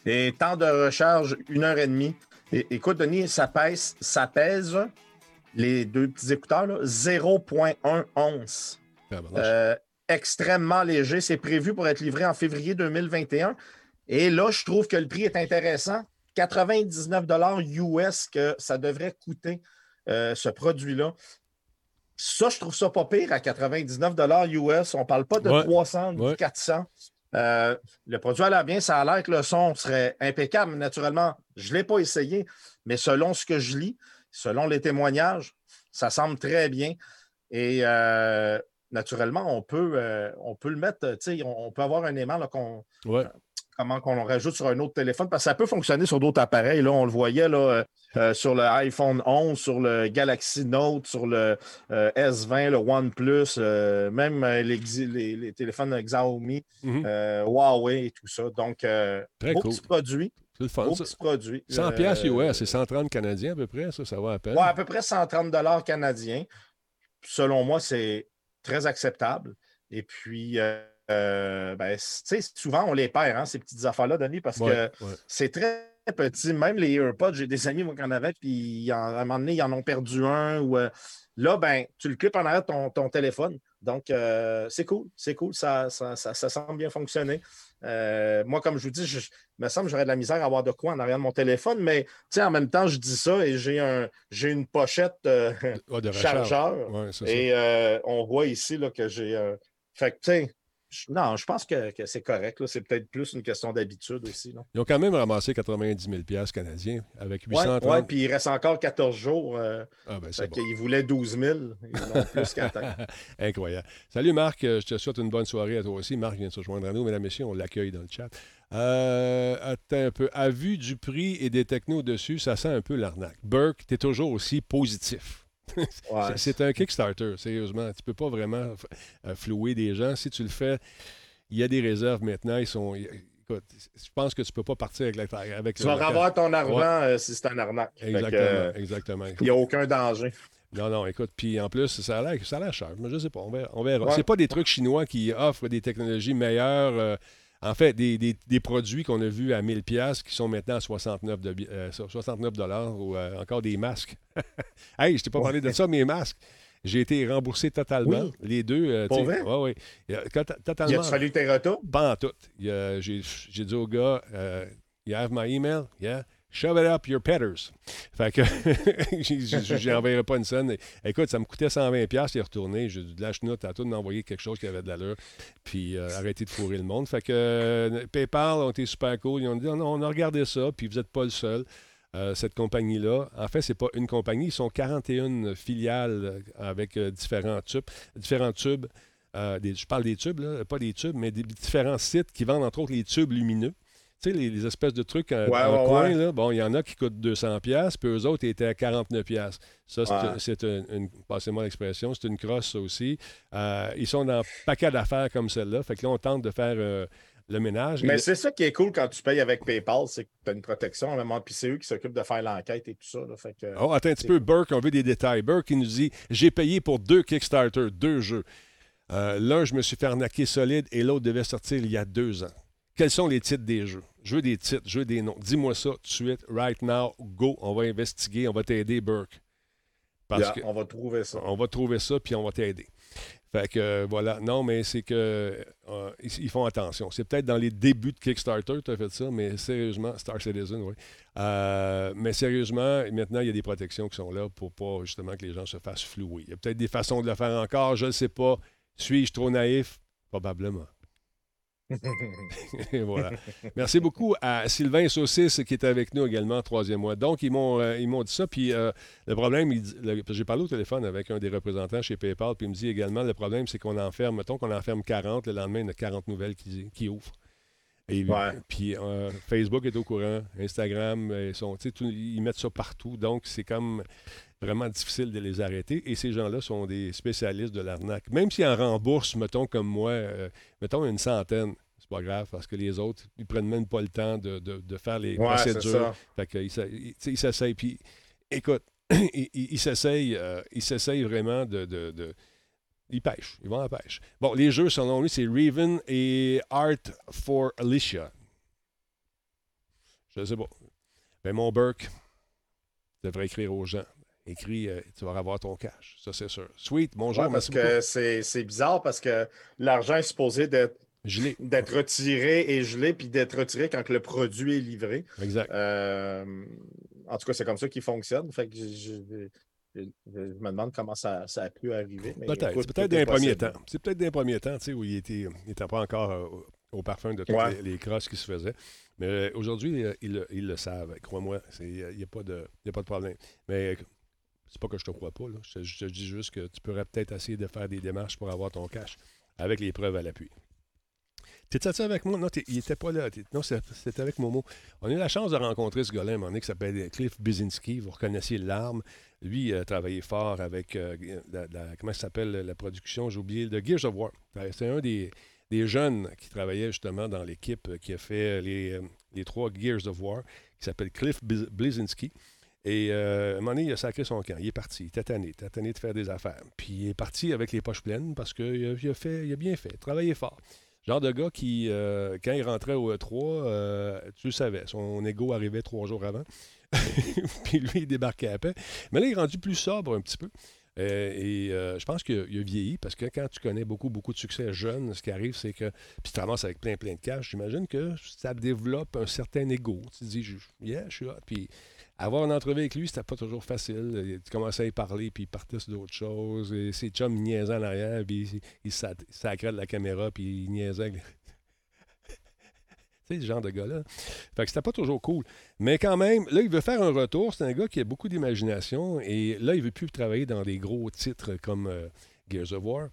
Et temps de recharge, une heure et demie. Et, écoute, Denis, ça pèse, ça pèse les deux petits écouteurs, là, 0.1 once. Tabarnouche. Euh, extrêmement léger. C'est prévu pour être livré en février 2021. Et là, je trouve que le prix est intéressant. 99 US que ça devrait coûter euh, ce produit-là. Ça, je trouve ça pas pire à 99 US. On ne parle pas de Ouais. 300, du Ouais. 400. Euh, le produit a l'air bien, ça a l'air que le son serait impeccable. Naturellement, je ne l'ai pas essayé, mais selon ce que je lis, selon les témoignages, ça semble très bien. Et euh, naturellement, on peut, euh, on peut le mettre, on, on peut avoir un aimant qu'on. Comment qu'on rajoute sur un autre téléphone, parce que ça peut fonctionner sur d'autres appareils. Là, on le voyait là, euh, euh, sur le iPhone 11, sur le Galaxy Note, sur le euh, S20, le OnePlus, euh, même les, Xi- les- les téléphones Xiaomi, Mhm. Huawei et tout ça. Donc, Très beau cool. petit produit. C'est le fun, ça. produit. 100 Euh, piastres US, c'est 130 Canadiens à peu près, ça, ça va à peine. Ouais, à peu près 130 dollars canadiens. Selon moi, c'est très acceptable. Et puis, euh, euh, ben, souvent, on les perd, hein, ces petites affaires-là, Denis, parce Ouais, que ouais. c'est très petit. Même les AirPods, j'ai des amis moi, qui en avaient, puis en- à un moment donné, ils en ont perdu un. Ou, euh, là, ben, tu le clips en arrière de ton, ton téléphone. Donc, euh, c'est cool, c'est cool. Ça, ça, ça- ça semble bien fonctionner. Moi, comme je vous dis, je, il me semble que j'aurais de la misère à avoir de quoi en arrière de mon téléphone, mais en même temps, je dis ça et j'ai un, j'ai une pochette Ouais, de recharge. chargeur. Et on voit ici là, que j'ai. Fait que, tu sais, non, je pense que, que c'est correct. C'est peut-être plus une question d'habitude aussi. là. Ils ont quand même ramassé 90 000 piastres canadiens avec Ouais, 830. ouais, puis il reste encore 14 jours. euh, Ah, ben, bon. qu'ils voulaient 12 000. Ils en ont plus. Incroyable. Salut Marc, je te souhaite une bonne soirée à toi aussi. Marc vient de se joindre à nous, mesdames et messieurs, on l'accueille dans le chat. Euh, attends un peu. À vue du prix et des technos dessus, ça sent un peu l'arnaque. Burke, tu es toujours aussi positif. Ouais. C'est- un Kickstarter, sérieusement. Tu peux pas vraiment euh, flouer des gens. Si tu le fais, il y a des réserves maintenant. Ils sont. Écoute, je pense que tu peux pas partir avec, la, avec Tu vas local. avoir ton argent Ouais. euh, si c'est un arnaque. Que, Exactement, euh, exactement. Il n'y a aucun danger. Non, non, écoute, puis en plus, ça a l'air, ça a l'air cher, mais je sais pas, on verra. on verra. Ouais. C'est pas des trucs chinois qui offrent des technologies meilleures. euh, en fait, des, des- des produits qu'on a vus à 1000 pièces qui sont maintenant à 69 de, euh, 69 dollars ou euh, encore des masques. hey, je t'ai pas parlé de ça, mes masques. J'ai été remboursé totalement, Oui. les deux. euh, Pour vrai? ouais. Euh, quand- Il totalement. a fallu tes retours? Pas en tout. J'ai dit au gars, euh, You have my email? Yeah? Shove it up your petters. Fait que j'enverrai pas une scène. Écoute, ça me coûtait 120$, piastres, il est retourné. J'ai dit chenoute à tout de m'envoyer quelque chose qui avait de l'allure. Puis euh, arrêter de fourrer le monde. Fait que euh, PayPal ont été super cool. Ils ont dit oh non, on a regardé ça, puis vous n'êtes pas le seul. Euh, cette compagnie-là. En fait, c'est pas une compagnie, ils sont 41 filiales avec euh, différents tubes. Différents tubes. Je parle des tubes, là, pas des tubes, mais des différents sites qui vendent entre autres les tubes lumineux. Tu sais, les, les espèces de trucs en, Ouais, en ouais, coin, ouais. là, bon, il y en a qui coûtent 200$, piastres, puis eux autres étaient à 49$. piastres. Ça, c'est, une, une- passez-moi l'expression, c'est une crosse, aussi. Euh, ils sont dans un paquet d'affaires comme celle-là. Fait que là, on tente de faire euh, le ménage. Mais Et- c'est ça qui est cool quand tu payes avec PayPal, c'est que tu as une protection moment, puis c'est eux qui s'occupent de faire l'enquête et tout ça. là. Fait que, Oh, attends un petit peu, Burke, on veut des détails. Burke, il nous dit J'ai payé pour deux Kickstarter, deux jeux. Euh, L'un, je me suis fait arnaquer solide et l'autre devait sortir il y a deux ans. Quels sont les titres des jeux? Je veux des titres, je veux des noms. Dis-moi ça tout de suite, right now, go. On va investiguer, on va t'aider, Burke. Parce yeah, que on va trouver ça. on va trouver ça, puis on va t'aider. Fait que euh, voilà. Non, mais c'est que euh, ils, ils font attention. C'est peut-être dans les débuts de Kickstarter que tu as fait ça, mais sérieusement, Star Citizen, oui. Euh, mais sérieusement, maintenant, il y a des protections qui sont là pour pas justement que les gens se fassent flouer. Il y a peut-être des façons de le faire encore, je ne sais pas. Suis-je trop naïf? Probablement. Et voilà. Merci beaucoup à Sylvain Saucis qui est avec nous également, troisième mois. Donc, ils m'ont, euh, ils m'ont dit ça. Puis euh, le problème, il dit- le- j'ai parlé au téléphone avec un des représentants chez PayPal, puis il me dit également le problème, c'est qu'on enferme, mettons qu'on enferme 40, le lendemain, il y a 40 nouvelles qui, qui ouvrent. Et, Ouais. Puis euh, Facebook est au courant, Instagram, ils, sont, tout- ils mettent ça partout. Donc, c'est comme vraiment difficile de les arrêter. Et ces gens-là sont des spécialistes de l'arnaque. Même s'ils en remboursent, mettons comme moi, euh, mettons une centaine, c'est pas grave parce que les autres, ils prennent même pas le temps de, de- de faire les Ouais, procédures. Fait qu'ils ils- s'essayent. Puis, écoute, ils s'essayent euh, vraiment de, de- de- Ils pêchent. Ils vont à la pêche. Bon, les jeux, selon lui, c'est Raven et Art for Alicia. Je sais pas. Ben, mon Burke devrait écrire aux gens. Écris, euh, tu vas avoir ton cash. Ça, c'est sûr. Sweet, bonjour, Ouais, parce que c'est bizarre parce que l'argent est supposé d'être l'ai. d'être retiré et gelé, puis d'être retiré quand le produit est livré. Exact. Euh, en tout cas, c'est comme ça qu'il fonctionne. Fait que je, je- je- je me demande comment ça, ça a pu arriver. Peut-être. C'est peut-être premiers possible. temps. C'est peut-être dans les premiers temps, tu sais, où il était, il n'était pas encore euh, au, parfum de toutes Ouais. les, les crosses qui se faisaient. Mais euh, aujourd'hui, ils, le- ils le savent. Crois-moi, il n'y a, a pas de problème. Mais c'est pas que je te crois pas. Là. Je, te- dis juste que tu pourrais peut-être essayer de faire des démarches pour avoir ton cash avec les preuves à l'appui. T'étais-tu avec moi? Non, il n'était pas là. Non, c'était avec Momo. On a eu la chance de rencontrer ce gars-là, un moment donné, qui s'appelle Cliff Bizinski. Vous reconnaissiez l'arme. Lui, il a travaillé fort avec, euh, la, comment s'appelle, la production, j'ai oublié, de Gears of War. Euh, C'est un des, des jeunes qui travaillait justement dans l'équipe qui a fait les, les trois Gears of War, qui s'appelle Cliff Biz- Blazinski. Et euh, à un moment donné, il a sacré son camp. Il est parti. Il était tanné. Il de faire des affaires. Puis il est parti avec les poches pleines parce qu'il a, il a fait, il a bien fait, travaillé fort. Genre de gars qui, euh, quand il rentrait au E3, euh, tu le savais, son ego arrivait trois jours avant. puis lui, il débarquait à paix. Mais là, il est rendu plus sobre un petit peu. Euh, et euh, je pense qu'il a, il a vieilli parce que quand tu connais beaucoup, beaucoup de succès jeune, ce qui arrive, c'est que. Puis tu ramasses avec plein, plein de cash, j'imagine que ça développe un certain ego. Tu te dis, yeah, je suis hot. Puis avoir une entrevue avec lui, c'était pas toujours facile. Tu commençais à y parler, puis il partait sur d'autres choses. Et ses chums niaisaient en arrière, puis il, il sa- sacrait de la caméra, puis il niaisait. sais, ce genre de gars-là. Fait que c'était pas toujours cool. Mais quand même, là, il veut faire un retour. C'est un gars qui a beaucoup d'imagination. Et là, il veut plus travailler dans des gros titres comme euh, Gears of War.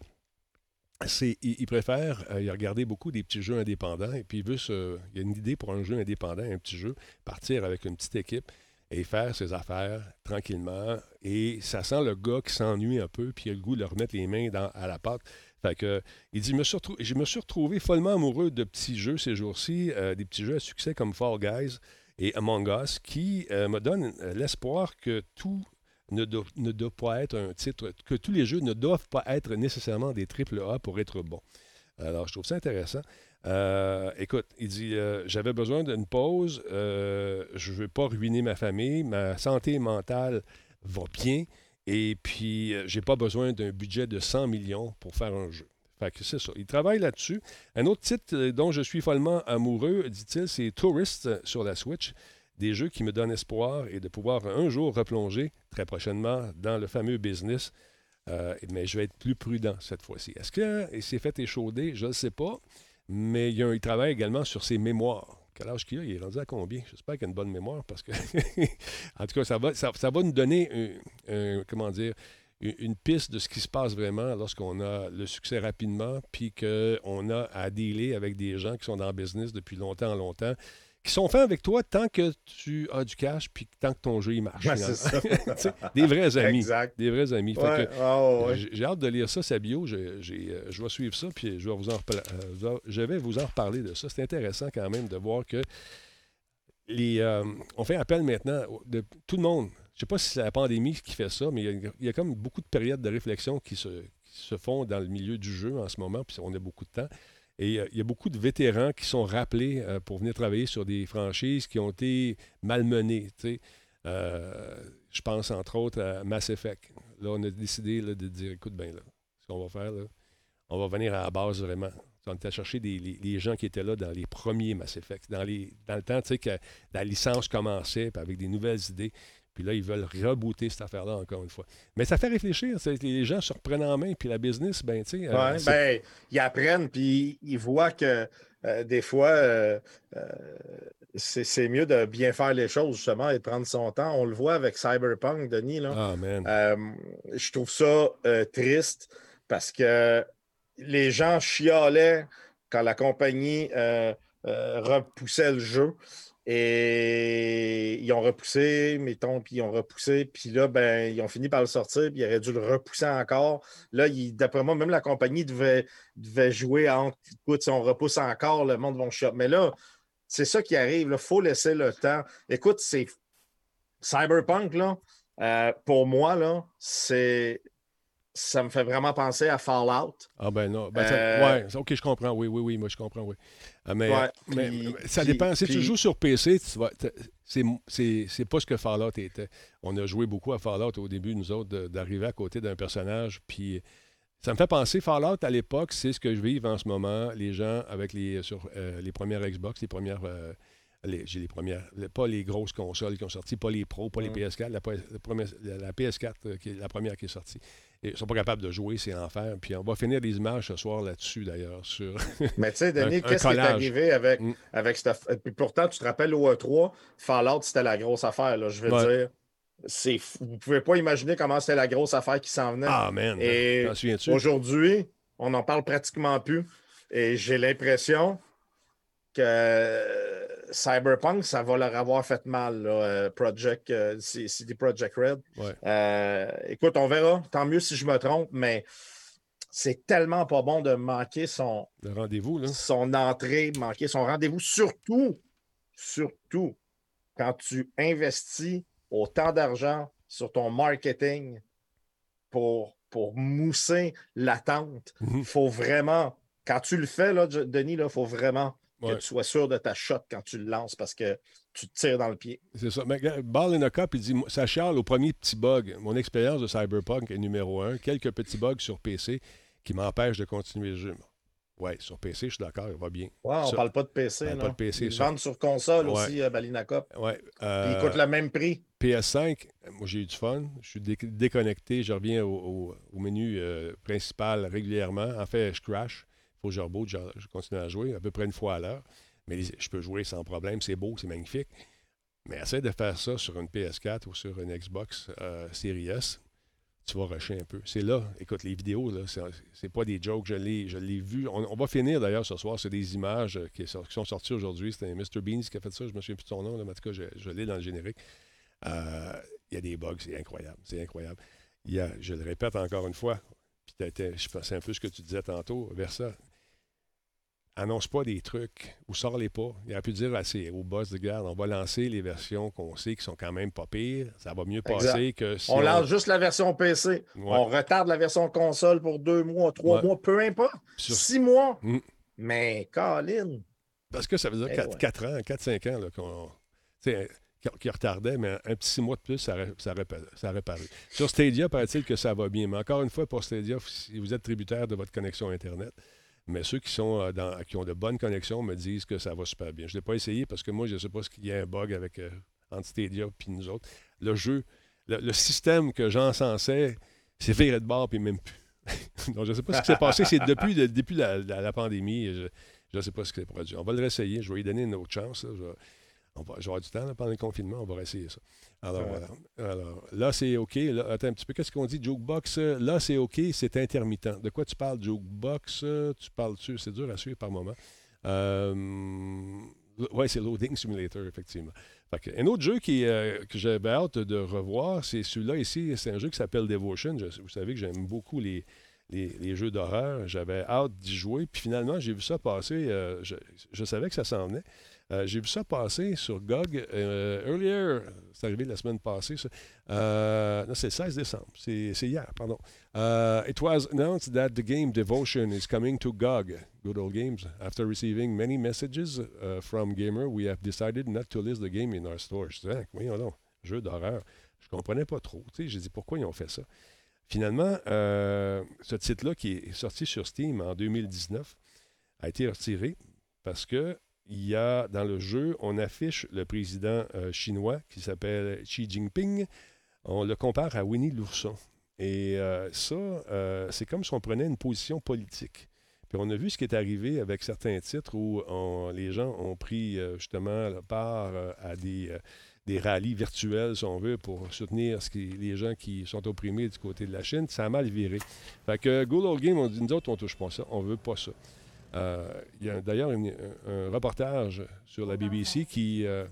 Il, il préfère, euh, il a regardé beaucoup des petits jeux indépendants et puis il veut se, il a une idée pour un jeu indépendant, un petit jeu, partir avec une petite équipe et faire ses affaires tranquillement. Et ça sent le gars qui s'ennuie un peu, puis il a le goût de remettre les mains à la pâte. Fait il dit, je me, suis retrouvé follement amoureux de petits jeux ces jours-ci, euh, des petits jeux à succès comme Fall Guys et Among Us, qui euh, me donnent euh, l'espoir que tout ne doit pas être un titre, que tous les jeux ne doivent pas être nécessairement des triple A pour être bons. Alors, je trouve ça intéressant. Euh, écoute, il dit euh, J'avais besoin d'une pause, euh, je ne veux pas ruiner ma famille, ma santé mentale va bien, et puis j'ai pas besoin d'un budget de 100 millions pour faire un jeu. Fait que c'est ça. Il travaille là-dessus. Un autre titre dont je suis follement amoureux, dit-il, c'est Tourist sur la Switch. Des jeux qui me donnent espoir et de pouvoir un jour replonger très prochainement dans le fameux business. Euh, mais je vais être plus prudent cette fois-ci. Est-ce qu'il s'est fait échauder? Je ne sais pas. Mais il, a travaille également sur ses mémoires. Quel âge qu'il a? Il est rendu à combien? J'espère qu'il a une bonne mémoire parce que, en tout cas, ça va, ça, va nous donner comment dire, une, une piste de ce qui se passe vraiment lorsqu'on a le succès rapidement, puis qu'on a à dealer avec des gens qui sont dans le business depuis longtemps, longtemps, qui sont faits avec toi tant que tu as du cash puis tant que ton jeu il marche. Ouais, c'est ça. Des vrais amis. Exact. Des vrais amis. Ouais, ah, ouais. j'ai- hâte de lire ça, sa bio. Euh, je vais suivre ça, puis je vais vous en, euh, je vais vous en reparler de ça. C'est intéressant quand même de voir que les, euh, on fait appel maintenant de tout le monde. Je ne sais pas si c'est la pandémie qui fait ça, mais il y, y a comme beaucoup de périodes de réflexion qui se, qui se font dans le milieu du jeu en ce moment, puis on a beaucoup de temps. Et euh, il y a beaucoup de vétérans qui sont rappelés euh, pour venir travailler sur des franchises qui ont été malmenées. Euh, je pense entre autres à Mass Effect. Là, on a décidé de dire écoute bien, là, ce qu'on va faire, là, on va venir à la base vraiment. On était chercher des, les, gens qui étaient là dans les premiers Mass Effect, dans, dans le temps que la licence commençait, avec des nouvelles idées. Puis là, ils veulent rebooter cette affaire-là encore une fois. Mais ça fait réfléchir. Les gens se reprennent en main, puis la business, ben, tu sais. euh, Ouais, ben, ils apprennent, puis ils voient que euh, des fois, euh, euh, c'est mieux de bien faire les choses, justement, et de prendre son temps. On le voit avec Cyberpunk, Denis. Là. Ah, man. Je trouve ça triste parce que les gens chialaient quand la compagnie repoussait le jeu. Et ils ont repoussé, mettons, puis ils ont repoussé, puis là, ben, ils ont fini par le sortir, puis ils auraient dû le repousser encore. Là, d'après moi, même la compagnie devait, devait jouer en écoute, si on repousse encore, le monde va shop. Mais là, c'est ça qui arrive. Il faut laisser le temps. Écoute, c'est Cyberpunk, là, euh, pour moi, là, c'est. Ça me fait vraiment penser à Fallout. Ah ben non. Ben, Euh, ouais, ok, je comprends. Oui, oui, oui, moi je comprends, oui. Mais, Ouais, mais- puis- mais ça puis- dépend. Si tu puis- joues sur PC, tu vas- t- c'est, pas ce que Fallout était. On a joué beaucoup à Fallout au début, nous autres, d'arriver à côté d'un personnage. Puis ça me fait penser, Fallout à l'époque, c'est ce que je vis en ce moment. Les gens avec les, sur euh, les premières Xbox, les premières. euh, j'ai les premières, pas les grosses consoles qui ont sorti, pas les pros, pas les Mm. PS4, la, la première- la- la PS4 euh, qui est la première qui est sortie. Ils sont pas capables de jouer, c'est l'enfer. Puis on va finir les images ce soir là-dessus, d'ailleurs, sur... Mais tu sais, Denis, qu'est-ce qui est arrivé avec, Mm. avec cette. Puis pourtant, tu te rappelles au E3, Fallout, c'était la grosse affaire, là, je veux Ouais. dire. C'est. Vous pouvez pas imaginer comment c'était la grosse affaire qui s'en venait. Ah, man! Et? Aujourd'hui, on n'en parle pratiquement plus. Et j'ai l'impression que Cyberpunk, ça va leur avoir fait mal, là, euh, Project, euh, CD Project Red. Ouais. Euh, écoute, on verra. Tant mieux si je me trompe, mais c'est tellement pas bon de manquer son, rendez-vous, son entrée, manquer son rendez-vous, surtout, surtout quand tu investis autant d'argent sur ton marketing pour, pour mousser l'attente. Mhm. Il faut vraiment, quand tu le fais, là, Denis, il faut vraiment que Ouais. tu sois sûr de ta shot quand tu le lances parce que tu te tires dans le pied. C'est ça. Mais Ball in a Cup, il dit Ça chiale au premier petit bug. Mon expérience de Cyberpunk est numéro un. Quelques petits bugs sur PC qui m'empêchent de continuer le jeu. Oui, sur PC, je suis d'accord, il va bien. Ouais, on Ça- parle pas de PC. Ouais, là. pas de PC, Ils vendent sur console Ouais. aussi, euh, Balina Cup. Ouais, euh, ils coûtent le même prix. PS5, moi j'ai eu du fun. Je suis dé- déconnecté. Je reviens au, au- au menu euh, principal régulièrement. En fait, je crash. Je. Je, continue à jouer à peu près une fois à l'heure. Mais je peux jouer sans problème. C'est beau, c'est magnifique. Mais essaie de faire ça sur une PS4 ou sur une Xbox euh, Series S. Tu vas rusher un peu. C'est là. Écoute, les vidéos, là, c'est, pas des jokes. Je l'ai, je l'ai vu. On, on va finir d'ailleurs ce soir. C'est des images euh, qui, sont sorties aujourd'hui. C'était Mr. Beans qui a fait ça. Je me souviens plus de son nom. mais en tout cas, je, l'ai dans le générique. Euh, il y a des bugs, c'est incroyable. C'est incroyable. Je le répète encore une fois, puis je pensais un peu ce que tu disais tantôt, Versa. Annonce pas des trucs ou sors-les pas. Il aurait pu dire à ses- au boss de garde on va lancer les versions qu'on sait qui sont quand même pas pires. Ça va mieux Exact. passer que si on lance juste la version PC. Ouais. On retarde la version console pour deux mois, trois Ouais. mois, peu importe. Sur- Six mois. Mm. Mais Colin, Parce que ça veut dire Eh 4, ouais. ans, 4-5 ans qu'on. qui- qui retardait, mais un petit six mois de plus, ça aurait, ça ça paru. Sur Stadia, paraît-il que ça va bien. Mais encore une fois, pour Stadia, si vous êtes tributaire de votre connexion Internet, mais ceux qui, sont euh, qui ont de bonnes connexions me disent que ça va super bien. Je ne l'ai pas essayé parce que moi, je ne sais pas s'il y a un bug avec euh, entre Stadia et nous autres. Le jeu, le, système que j'encensais, c'est viré de bord puis même plus. Donc, je ne sais pas ce qui s'est passé. C'est depuis, le- depuis la, la- la pandémie. Je ne sais pas ce qui s'est produit. On va le réessayer. Je vais lui donner une autre chance. On va, j'aurai du temps là, pendant le confinement. On va réessayer ça. Alors, Ouais. voilà. Alors, là, c'est OK. Là, attends un petit peu. Qu'est-ce qu'on dit? Jukebox, là, c'est OK. C'est intermittent. De quoi tu parles, Jukebox? Tu parles-tu? C'est dur à suivre par moment. Euh, Oui, c'est Loading Simulator, effectivement. un autre jeu qui, euh, que j'avais hâte de revoir, c'est celui-là ici. C'est un jeu qui s'appelle Devotion. vous savez que j'aime beaucoup les, les, jeux d'horreur. J'avais hâte d'y jouer. Puis finalement, j'ai vu ça passer. Euh, je, savais que ça s'en venait. Euh, j'ai vu ça passer sur GOG euh, earlier. C'est arrivé la semaine passée. non, c'est le 16 décembre. C'est, hier, pardon. it was announced that the game Devotion is coming to GOG, Good Old Games. After receiving many messages from gamer, we have decided not to list the game in our stores. Oui, non, jeu d'horreur. Je comprenais pas trop. J'ai dit pourquoi ils ont fait ça? Finalement, euh, ce titre-là, qui est sorti sur Steam en 2019, a été retiré parce que il y a dans le jeu, on affiche le président euh, chinois qui s'appelle Xi Jinping. On le compare à Winnie l'ourson. Et euh, ça, c'est comme si on prenait une position politique. Puis on a vu ce qui est arrivé avec certains titres où les gens ont pris justement part à des des rallyes virtuels, si on veut, pour soutenir les gens qui sont opprimés du côté de la Chine. Ça a mal viré. Fait que Google Game, on dit, nous autres, on touche pas ça. On veut pas ça. Euh, il y a d'ailleurs un reportage sur la BBC qui, euh,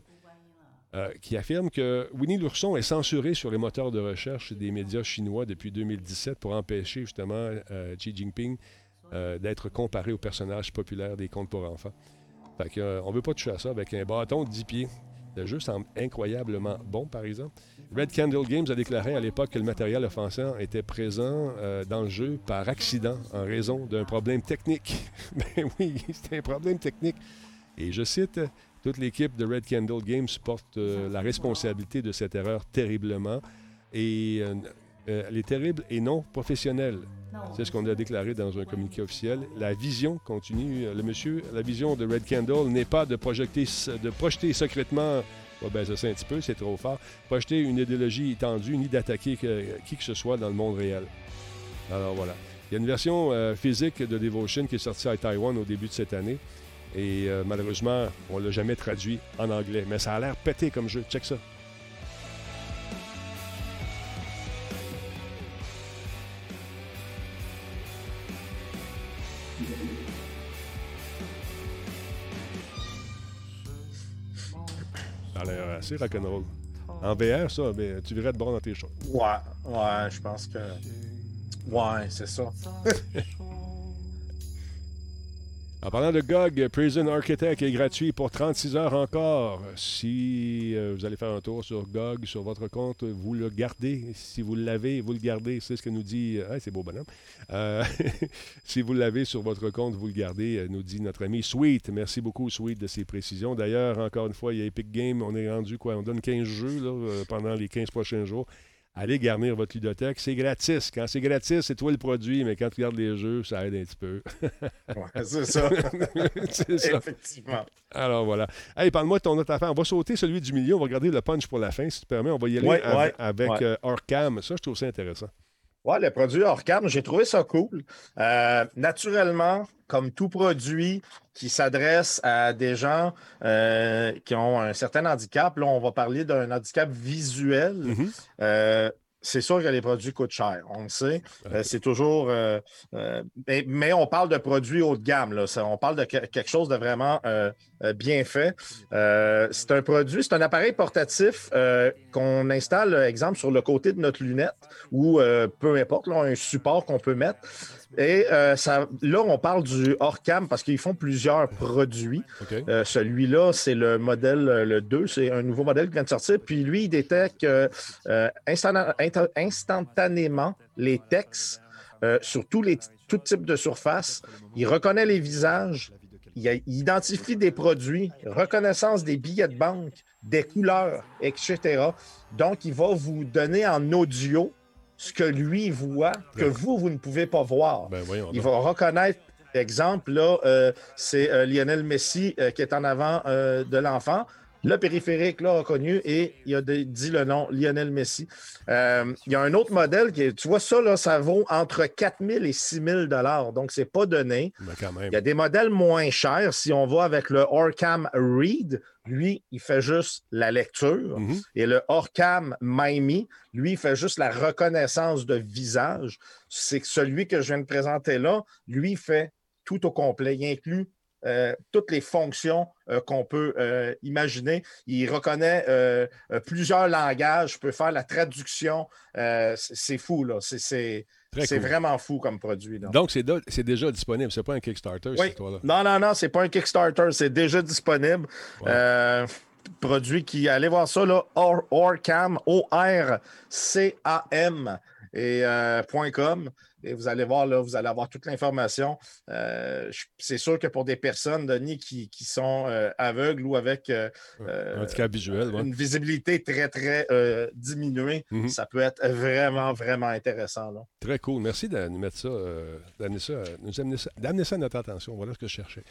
euh, qui affirme que Winnie l'ourson est censuré sur les moteurs de recherche des médias chinois depuis 2017 pour empêcher justement Xi Jinping d'être comparé au personnage populaire des contes pour enfants. Fait que, on veut pas toucher à ça avec un bâton de 10 pieds. Le jeu semble incroyablement bon, par exemple. Red Candle Games a déclaré à l'époque que le matériel offensant était présent euh, dans le jeu par accident en raison d'un problème technique. Mais oui, c'était un problème technique. Et je cite, toute l'équipe de Red Candle Games porte euh, la responsabilité de cette erreur terriblement. Et euh, elle est terrible et non professionnelle. C'est ce qu'on a déclaré dans un communiqué officiel. La vision, continue le monsieur, la vision de Red Candle n'est pas de, projeter, de projeter secrètement, oh ben ça c'est un petit peu, c'est trop fort, projeter une idéologie étendue ni d'attaquer qui que ce soit dans le monde réel. Alors voilà. Il y a une version euh, physique de Devotion qui est sortie à Taïwan au début de cette année. Et euh, malheureusement, on ne l'a jamais traduit en anglais. Mais ça a l'air pété comme jeu. Check ça. C'est rock'n'roll. En VR, ça, ben, tu verrais de bon dans tes choses. Ouais, ouais, je pense que. Ouais, c'est ça. En parlant de GOG, Prison Architect est gratuit pour 36 heures encore. Si euh, vous allez faire un tour sur GOG, sur votre compte, vous le gardez. Si vous l'avez, vous le gardez. C'est ce que nous dit. Euh, c'est beau bonhomme. Euh, si vous l'avez sur votre compte, vous le gardez, nous dit notre ami Sweet. Merci beaucoup, Sweet, de ces précisions. D'ailleurs, encore une fois, il y a Epic Games. On est rendu quoi On donne 15 jeux pendant les 15 prochains jours allez garnir votre ludothèque. C'est gratis. Quand c'est gratis, c'est toi le produit, mais quand tu regardes les jeux, ça aide un petit peu. ouais, c'est ça. c'est ça. Effectivement. Alors voilà. Hey, parle-moi de ton autre affaire. On va sauter celui du milieu. On va garder le punch pour la fin, si tu permets. On va y aller avec, euh, Arkham. Ça, je trouve ça intéressant. Oui, le produit Orcam, j'ai trouvé ça cool. Euh, naturellement, comme tout produit qui s'adresse à des gens euh, qui ont un certain handicap, là, on va parler d'un handicap visuel. Mm-hmm. Euh, c'est sûr que les produits coûtent cher, on le sait. Euh, c'est toujours. Euh, euh, mais, on parle de produits haut de gamme. Là. on parle de quelque chose de vraiment bien fait. c'est un produit, c'est un appareil portatif qu'on installe, exemple, sur le côté de notre lunette ou peu importe, là, un support qu'on peut mettre. Et euh, ça, là, on parle du Orcam parce qu'ils font plusieurs produits. Euh, celui-là, c'est le modèle euh, le 2, c'est un nouveau modèle qui vient de sortir. Puis lui, il détecte instantanément les textes sur tous les tout types de surfaces. Il reconnaît les visages. Il, identifie des produits, reconnaissance des billets de banque, des couleurs, etc. Donc, il va vous donner en audio ce que lui voit, que vous, vous ne pouvez pas voir. Ben, il va reconnaître, exemple, là, euh, c'est euh, Lionel Messi euh, qui est en avant de l'enfant. Le périphérique l'a reconnu et il a dit le nom Lionel Messi. il y a un autre modèle qui tu vois ça, là, ça vaut entre 4 000 et 6 000 Donc, c'est pas donné. Ben, il y a des modèles moins chers. Si on va avec le Orcam Read, lui, il fait juste la lecture. Mhm. Et le Orcam Miami, lui, il fait juste la reconnaissance de visage. C'est que celui que je viens de présenter là, lui, fait tout au complet. Il inclut euh, toutes les fonctions euh, qu'on peut euh, imaginer. Il reconnaît plusieurs langages, peut faire la traduction. C'est fou, là. C'est- cool. vraiment fou comme produit. là. Donc, c'est déjà disponible. C'est pas un Kickstarter, Oui. cette histoire-là. Non, non, non, c'est pas un Kickstarter, c'est déjà disponible. Produit qui, allez voir ça, là, Or- Orcam, O-R-C-A-M et euh, point .com. Et vous allez voir, là, vous allez avoir toute l'information. Euh, c'est sûr que pour des personnes, Denis, qui, qui sont euh, aveugles ou avec euh, Un handicap visuel, ouais. une visibilité très, très diminuée, Mhm. ça peut être vraiment, vraiment intéressant. Là. Très cool. Merci d'amener ça, ça, d'amener ça à notre attention. Voilà ce que je cherchais.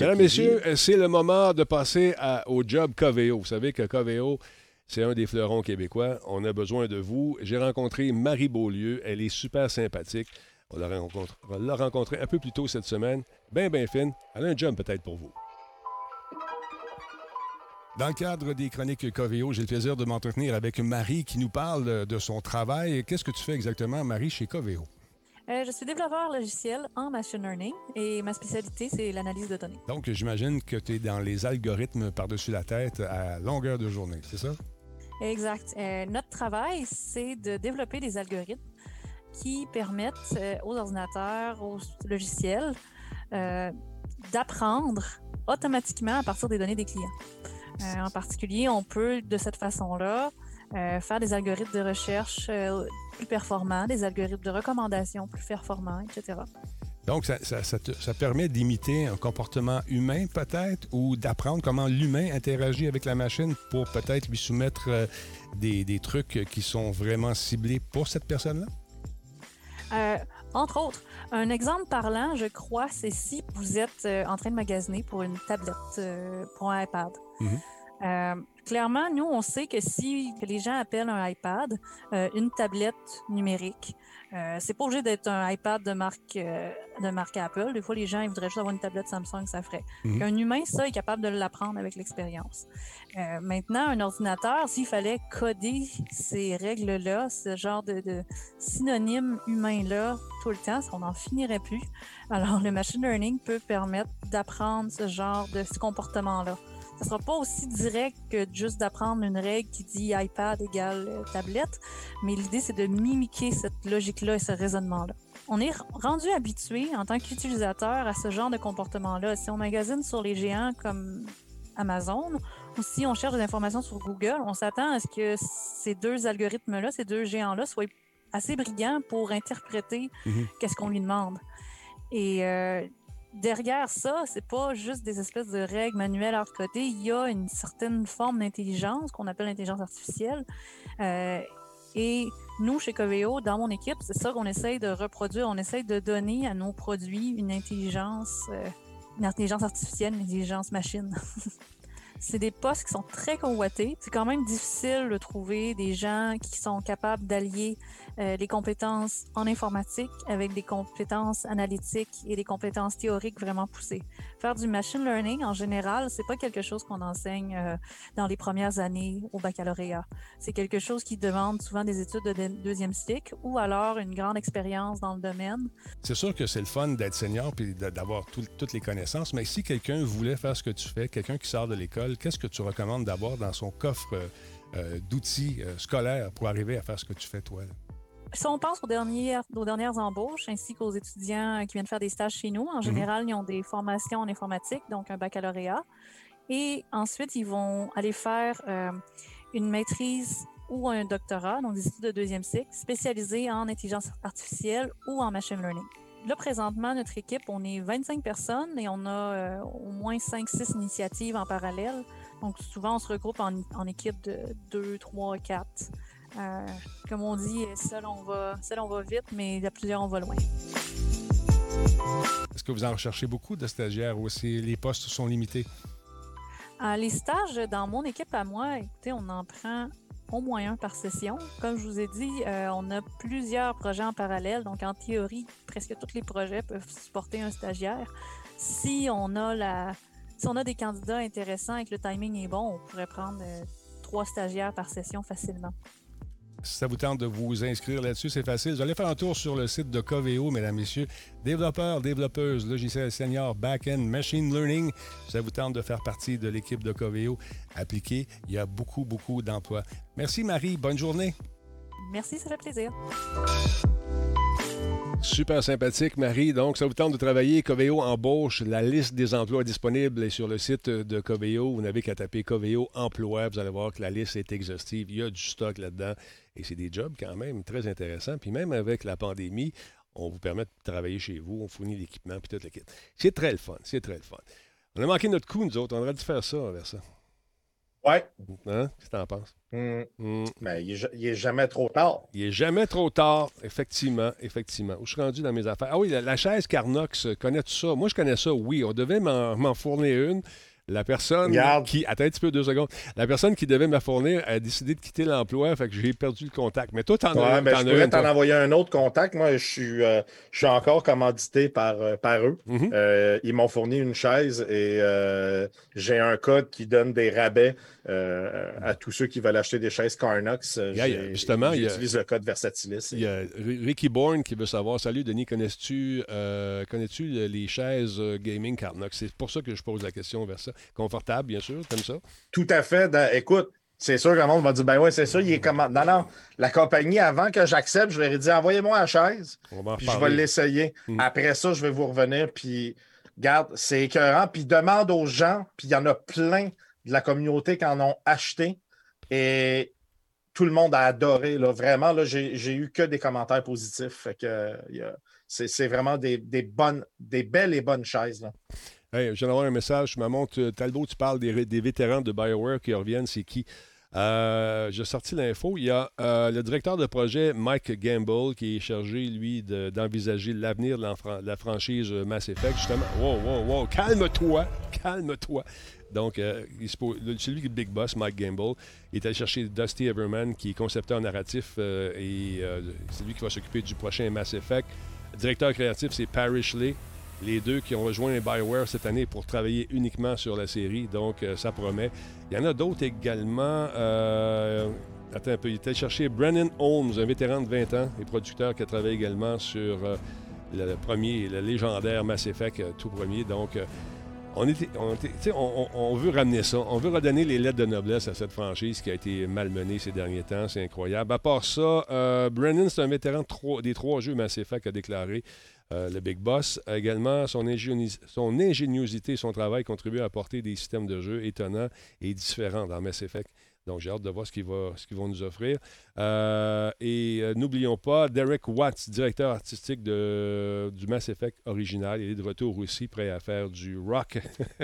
Mesdames, messieurs, c'est le moment de passer à- au job Coveo. Vous savez que Coveo, c'est un des fleurons québécois. On a besoin de vous. J'ai rencontré Marie Beaulieu. Elle est super sympathique. On l'a rencontré, on l'a rencontrée un peu plus tôt cette semaine. Bien, bien fine. Elle a un job peut-être pour vous. Dans le cadre des chroniques Coveo, j'ai le plaisir de m'entretenir avec Marie qui nous parle de son travail. Qu'est-ce que tu fais exactement, Marie, chez Coveo? Euh, je suis développeur logiciel en machine learning et ma spécialité, c'est l'analyse de données. Donc, j'imagine que tu es dans les algorithmes par-dessus la tête à longueur de journée, c'est ça? Exact. Euh, notre travail, c'est de développer des algorithmes qui permettent euh, aux ordinateurs, aux logiciels, euh, d'apprendre automatiquement à partir des données des clients. En particulier, on peut, de cette façon-là, faire des algorithmes de recherche plus performants, des algorithmes de recommandation plus performants, etc. Donc, ça, ça- ça permet d'imiter un comportement humain, peut-être, ou d'apprendre comment l'humain interagit avec la machine pour peut-être lui soumettre euh, des, des trucs qui sont vraiment ciblés pour cette personne-là? Euh, entre autres, un exemple parlant, je crois, c'est si vous êtes euh, en train de magasiner pour une tablette, pour un iPad. Mhm. Euh, clairement, nous, on sait que si que les gens appellent un iPad euh, une tablette numérique, euh, c'est pas obligé d'être un iPad de marque, euh, de marque Apple. Des fois, les gens ils voudraient juste avoir une tablette Samsung, ça ferait. Mhm. Un humain, ça, est capable de l'apprendre avec l'expérience. Maintenant, un ordinateur, s'il fallait coder ces règles-là, ce genre de, de synonyme humain-là tout le temps, on n'en finirait plus. Alors, le machine learning peut permettre d'apprendre ce genre de ce comportement-là. Ce sera pas aussi direct que juste d'apprendre une règle qui dit iPad égale euh, tablette, mais l'idée, c'est de mimiquer cette logique-là et ce raisonnement-là. On est rendu habitué en tant qu'utilisateur à ce genre de comportement-là. Si on magasine sur les géants comme Amazon, ou si on cherche des informations sur Google, on s'attend à ce que ces deux algorithmes-là, ces deux géants-là, soient assez brillants pour interpréter Mhm. qu'est-ce qu'on lui demande. Et euh, derrière ça, c'est pas juste des espèces de règles manuelles hard-codées. Il y a une certaine forme d'intelligence qu'on appelle l'intelligence artificielle. Euh, et nous, chez Coveo, dans mon équipe, c'est ça qu'on essaye de reproduire. On essaye de donner à nos produits une intelligence, euh, une intelligence artificielle, une intelligence machine. c'est des postes qui sont très convoités. C'est quand même difficile de trouver des gens qui sont capables d'allier euh, les compétences en informatique avec des compétences analytiques et des compétences théoriques vraiment poussées. Faire du machine learning en général, c'est pas quelque chose qu'on enseigne euh, dans les premières années au baccalauréat. C'est quelque chose qui demande souvent des études de de- deuxième cycle ou alors une grande expérience dans le domaine. C'est sûr que c'est le fun d'être senior puis d'avoir tout- toutes les connaissances, mais si quelqu'un voulait faire ce que tu fais, quelqu'un qui sort de l'école, qu'est-ce que tu recommandes d'avoir dans son coffre euh, d'outils euh, scolaires pour arriver à faire ce que tu fais, toi? là? Si on pense aux dernières, aux dernières embauches ainsi qu'aux étudiants qui viennent faire des stages chez nous, en général, ils ont des formations en informatique, donc un baccalauréat. Et ensuite, ils vont aller faire euh, une maîtrise ou un doctorat, donc des études de deuxième cycle, spécialisées en intelligence artificielle ou en machine learning. Là, présentement, notre équipe, on est 25 personnes et on a euh, au moins 5-6 initiatives en parallèle. Donc, souvent, on se regroupe en, en équipe de 2, 3, 4. Euh, comme on dit, seul on va, seul on va vite, mais à plusieurs on va loin. Est-ce que vous en recherchez beaucoup de stagiaires ou si les postes sont limités? Euh, les stages dans mon équipe à moi, écoutez, on en prend au moins un par session. Comme je vous ai dit, euh, on a plusieurs projets en parallèle, donc en théorie, presque tous les projets peuvent supporter un stagiaire. Si on a la, si on a des candidats intéressants et que le timing est bon, on pourrait prendre euh, trois stagiaires par session facilement. Si ça vous tente de vous inscrire là-dessus, c'est facile. Vous allez faire un tour sur le site de Coveo, mesdames, messieurs. Développeurs, développeuses, logiciels senior, back-end, machine learning. Si ça vous tente de faire partie de l'équipe de Coveo, appliquez. Il y a beaucoup, beaucoup d'emplois. Merci, Marie. Bonne journée. Merci, ça fait plaisir. Super sympathique, Marie. Donc, ça vous tente de travailler. Coveo embauche. La liste des emplois disponibles est sur le site de Coveo. Vous n'avez qu'à taper Coveo emploi. Vous allez voir que la liste est exhaustive. Il y a du stock là-dedans. Et c'est des jobs quand même très intéressants. Puis même avec la pandémie, on vous permet de travailler chez vous. On fournit l'équipement puis toute l'équipe. C'est très le fun. C'est très le fun. On a manqué notre coup, nous autres. On aurait dû faire ça vers ça. Ouais. Hein? Qu'est-ce que t'en penses? Hmm. Hmm. Ben, il, est, ja- il est jamais trop tard. Il est jamais trop tard, effectivement, effectivement. Où je suis rendu dans mes affaires? Ah oui, la, la chaise Carnox, euh, connais-tu ça? Moi, je connais ça, oui. On devait m'en fournir une. La personne Regarde. qui... Attends un petit peu, deux secondes. La personne qui devait me fournir a décidé de quitter l'emploi, fait que j'ai perdu le contact. Mais toi, t'en as Ouais, une, ben, je as pourrais t'en envoyer un autre contact. Moi, je suis, euh, je suis encore commandité par, euh, par eux. Mhm. Euh, ils m'ont fourni une chaise et j'ai un code qui donne des rabais à tous ceux qui veulent acheter des chaises Carnox. Yeah, Justement, J'utilise le code Versatilis. Il y a Ricky Bourne qui veut savoir Salut Denis, connais-tu connais-tu le- les chaises gaming Carnox? C'est pour ça que je pose la question vers ça. Confortable, bien sûr, comme ça? Tout à fait. Dans- écoute, c'est sûr que le monde va dire ben ouais, c'est ça, il est comment. Non, non. La compagnie, avant que j'accepte, je leur ai dit envoyez-moi la chaise. On Puis je vais l'essayer. Mm. Après ça, je vais vous revenir. Puis, garde, c'est écœurant. Puis, demande aux gens. Puis, il y en a plein de la communauté qui en ont acheté. Et tout le monde a adoré. Là. Vraiment, là, j'ai, eu que des commentaires positifs. Fait que, euh, c'est, c'est vraiment des, des bonnes, des belles et bonnes chaises. Là. Je viens d'avoir un message. Je montre. euh, Talbot, tu parles des, vétérans de BioWare qui reviennent. C'est qui? Euh, J'ai sorti l'info. Il y a euh, le directeur de projet, Mike Gamble, qui est chargé, lui, de- d'envisager l'avenir de, la franchise Mass Effect, justement. Wow, wow, wow. Calme-toi. Calme-toi. Donc, euh, celui qui est big boss, Mike Gamble, est allé chercher Dusty Everman, qui est concepteur narratif, et c'est lui qui va s'occuper du prochain Mass Effect. Directeur créatif, c'est Parrish Lee. Les deux qui ont rejoint BioWare cette année pour travailler uniquement sur la série. Donc, euh, ça promet. Il y en a d'autres également. euh, attends un peu. Il était chercher Brennan Holmes, un vétéran de 20 ans et producteur qui a travaillé également sur euh, le, premier, le légendaire Mass Effect, tout premier. Donc, on, veut ramener ça. On veut redonner les lettres de noblesse à cette franchise qui a été malmenée ces derniers temps. C'est incroyable. À part ça, euh, Brennan, c'est un vétéran des trois jeux Mass Effect, a déclaré euh, le Big Boss. Également, son, ingénios- son ingéniosité et son travail contribuent à apporter des systèmes de jeu étonnants et différents dans Mass Effect. Donc, j'ai hâte de voir ce qu'ils vont nous offrir. Euh, et euh, n'oublions pas, Derek Watts, directeur artistique du Mass Effect original. Il est de retour aussi, prêt à faire du rock,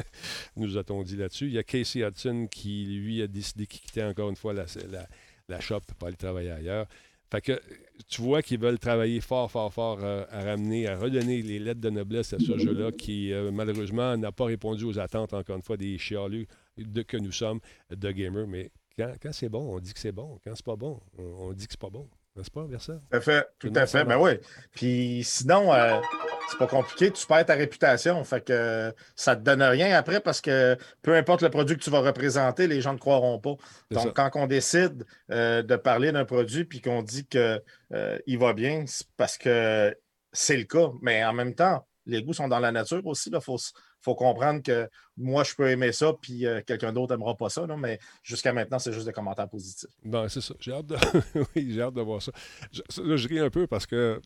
nous a-t-on dit là-dessus. Il y a Casey Hudson qui, lui, a décidé qu'il quittait encore une fois la, la, la shop pour aller travailler ailleurs. Fait que tu vois qu'ils veulent travailler fort, fort, fort euh, à ramener, à redonner les lettres de noblesse à ce jeu-là qui, euh, malheureusement, n'a pas répondu aux attentes, encore une fois, des chialus de, que nous sommes de gamers. Mais quand, quand c'est bon, on dit que c'est bon. Quand c'est pas bon, on, on dit que c'est pas bon. N'est-ce pas, Versa? Tout à fait. Tout à fait. Ben oui. Puis sinon, euh, c'est pas compliqué. Tu perds ta réputation. Fait que euh, ça te donne rien après parce que peu importe le produit que tu vas représenter, les gens ne croiront pas. Donc, ça. quand on décide euh, de parler d'un produit puis qu'on dit qu'il va bien, c'est parce que c'est le cas. Mais en même temps, les goûts sont dans la nature aussi. Il faut, faut comprendre que moi, je peux aimer ça, puis euh, quelqu'un d'autre n'aimera pas ça. là, mais jusqu'à maintenant, c'est juste des commentaires positifs. Bon, c'est ça. J'ai hâte de... oui, j'ai hâte de voir ça. Je, là, je ris un peu parce que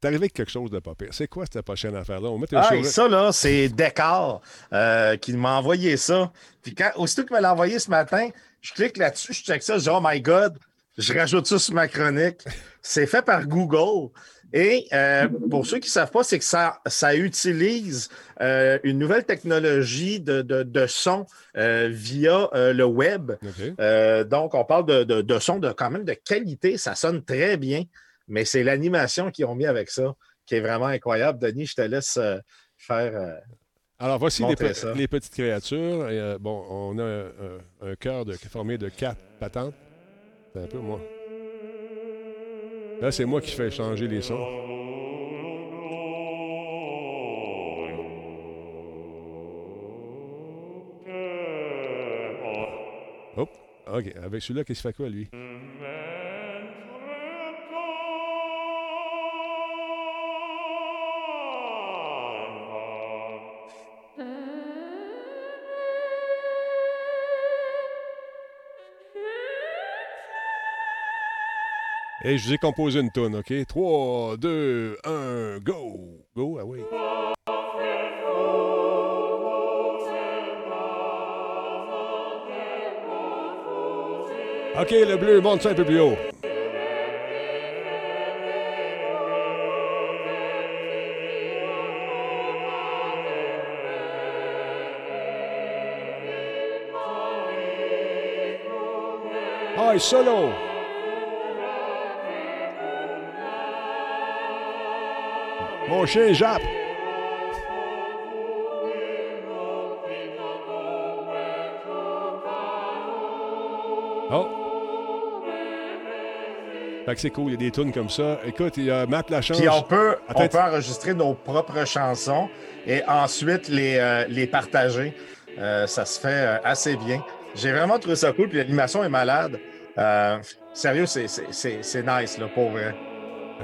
t'es arrivé avec quelque chose de pas pire. C'est quoi cette prochaine affaire-là? On met Ah, et ça, là, c'est Décor euh, qui m'a envoyé ça. Puis quand, aussitôt qu'il me l'a envoyé ce matin, je clique là-dessus, je check ça, je dis Oh my God, je rajoute ça sur ma chronique. C'est fait par Google. Et euh, pour ceux qui ne savent pas, c'est que ça, ça utilise euh, une nouvelle technologie de, de, de son euh, via le web. Donc, on parle de, de, de son de quand même de qualité. Ça sonne très bien, mais c'est l'animation qu'ils ont mis avec ça qui est vraiment incroyable. Denis, je te laisse faire. Alors, voici les, Montrez pe- ça. les petites créatures. Et, bon, on a un, un- un cœur formé de quatre patentes. C'est un peu moi. Là, c'est moi qui fais changer les sons. Hop. OK. Avec celui-là, qu'est-ce qu'il fait quoi, lui? Et je vous ai composé une tonne, OK? 3, 2, 1, go! Go, ah oui. OK, le bleu, monte ça un peu plus haut. Solo! Mon chien jappe! Oh! Fait que c'est cool, il y a des tunes comme ça. Écoute, il y a Matt Lachance. Puis on peut, Attends, on peut enregistrer nos propres chansons et ensuite les, euh, les partager. Euh, ça se fait euh, assez bien. J'ai vraiment trouvé ça cool, puis l'animation est malade. Euh, sérieux, c'est- c'est c'est- c'est nice, là, pour vrai.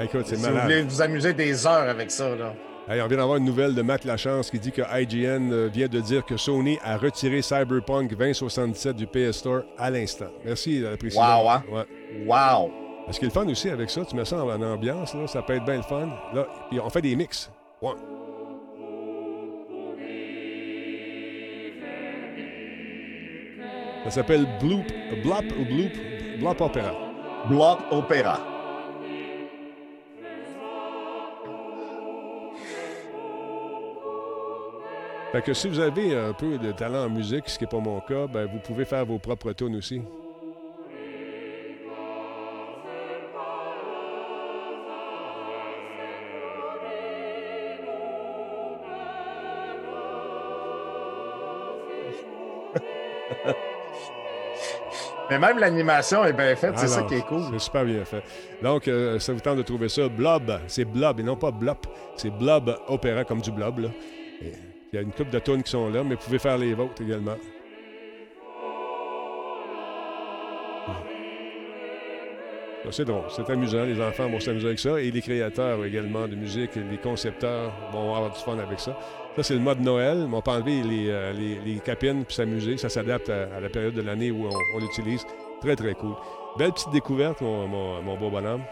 Écoute, c'est Si vous voulez vous amuser des heures avec ça, là. Hey, on vient d'avoir une nouvelle de Matt Lachance qui dit que IGN euh, vient de dire que Sony a retiré Cyberpunk 2077 du PS Store à l'instant. Merci de la précision. Wow, hein? Ouais. Wow! Ce qui est le fun aussi avec ça, tu mets ça en, en ambiance, là, ça peut être bien le fun. Là, puis on fait des mix. Ouais. Ça s'appelle Bloop, Blop ou Bloop, Blop Opera. Block Opera. Fait que si vous avez un peu de talent en musique, ce qui n'est pas mon cas, ben vous pouvez faire vos propres tunes aussi. Mais même l'animation est bien faite, c'est ça qui est cool. C'est super bien fait. Donc, euh, ça vous tente de trouver ça? Blob, c'est Blob et non pas Blop. C'est Blob Opéra comme du Blob. là. Et Il y a une couple de tunes qui sont là, mais vous pouvez faire les vôtres également. Ça, C'est drôle, c'est amusant. Les enfants vont s'amuser avec ça. Et les créateurs également de musique, les concepteurs vont avoir du fun avec ça. Ça, c'est le mode Noël. mais On peut enlever les, euh, les, les capines puis s'amuser. Ça s'adapte à, à la période de l'année où on, on l'utilise. Très, très cool. Belle petite découverte, mon, mon, mon beau bonhomme.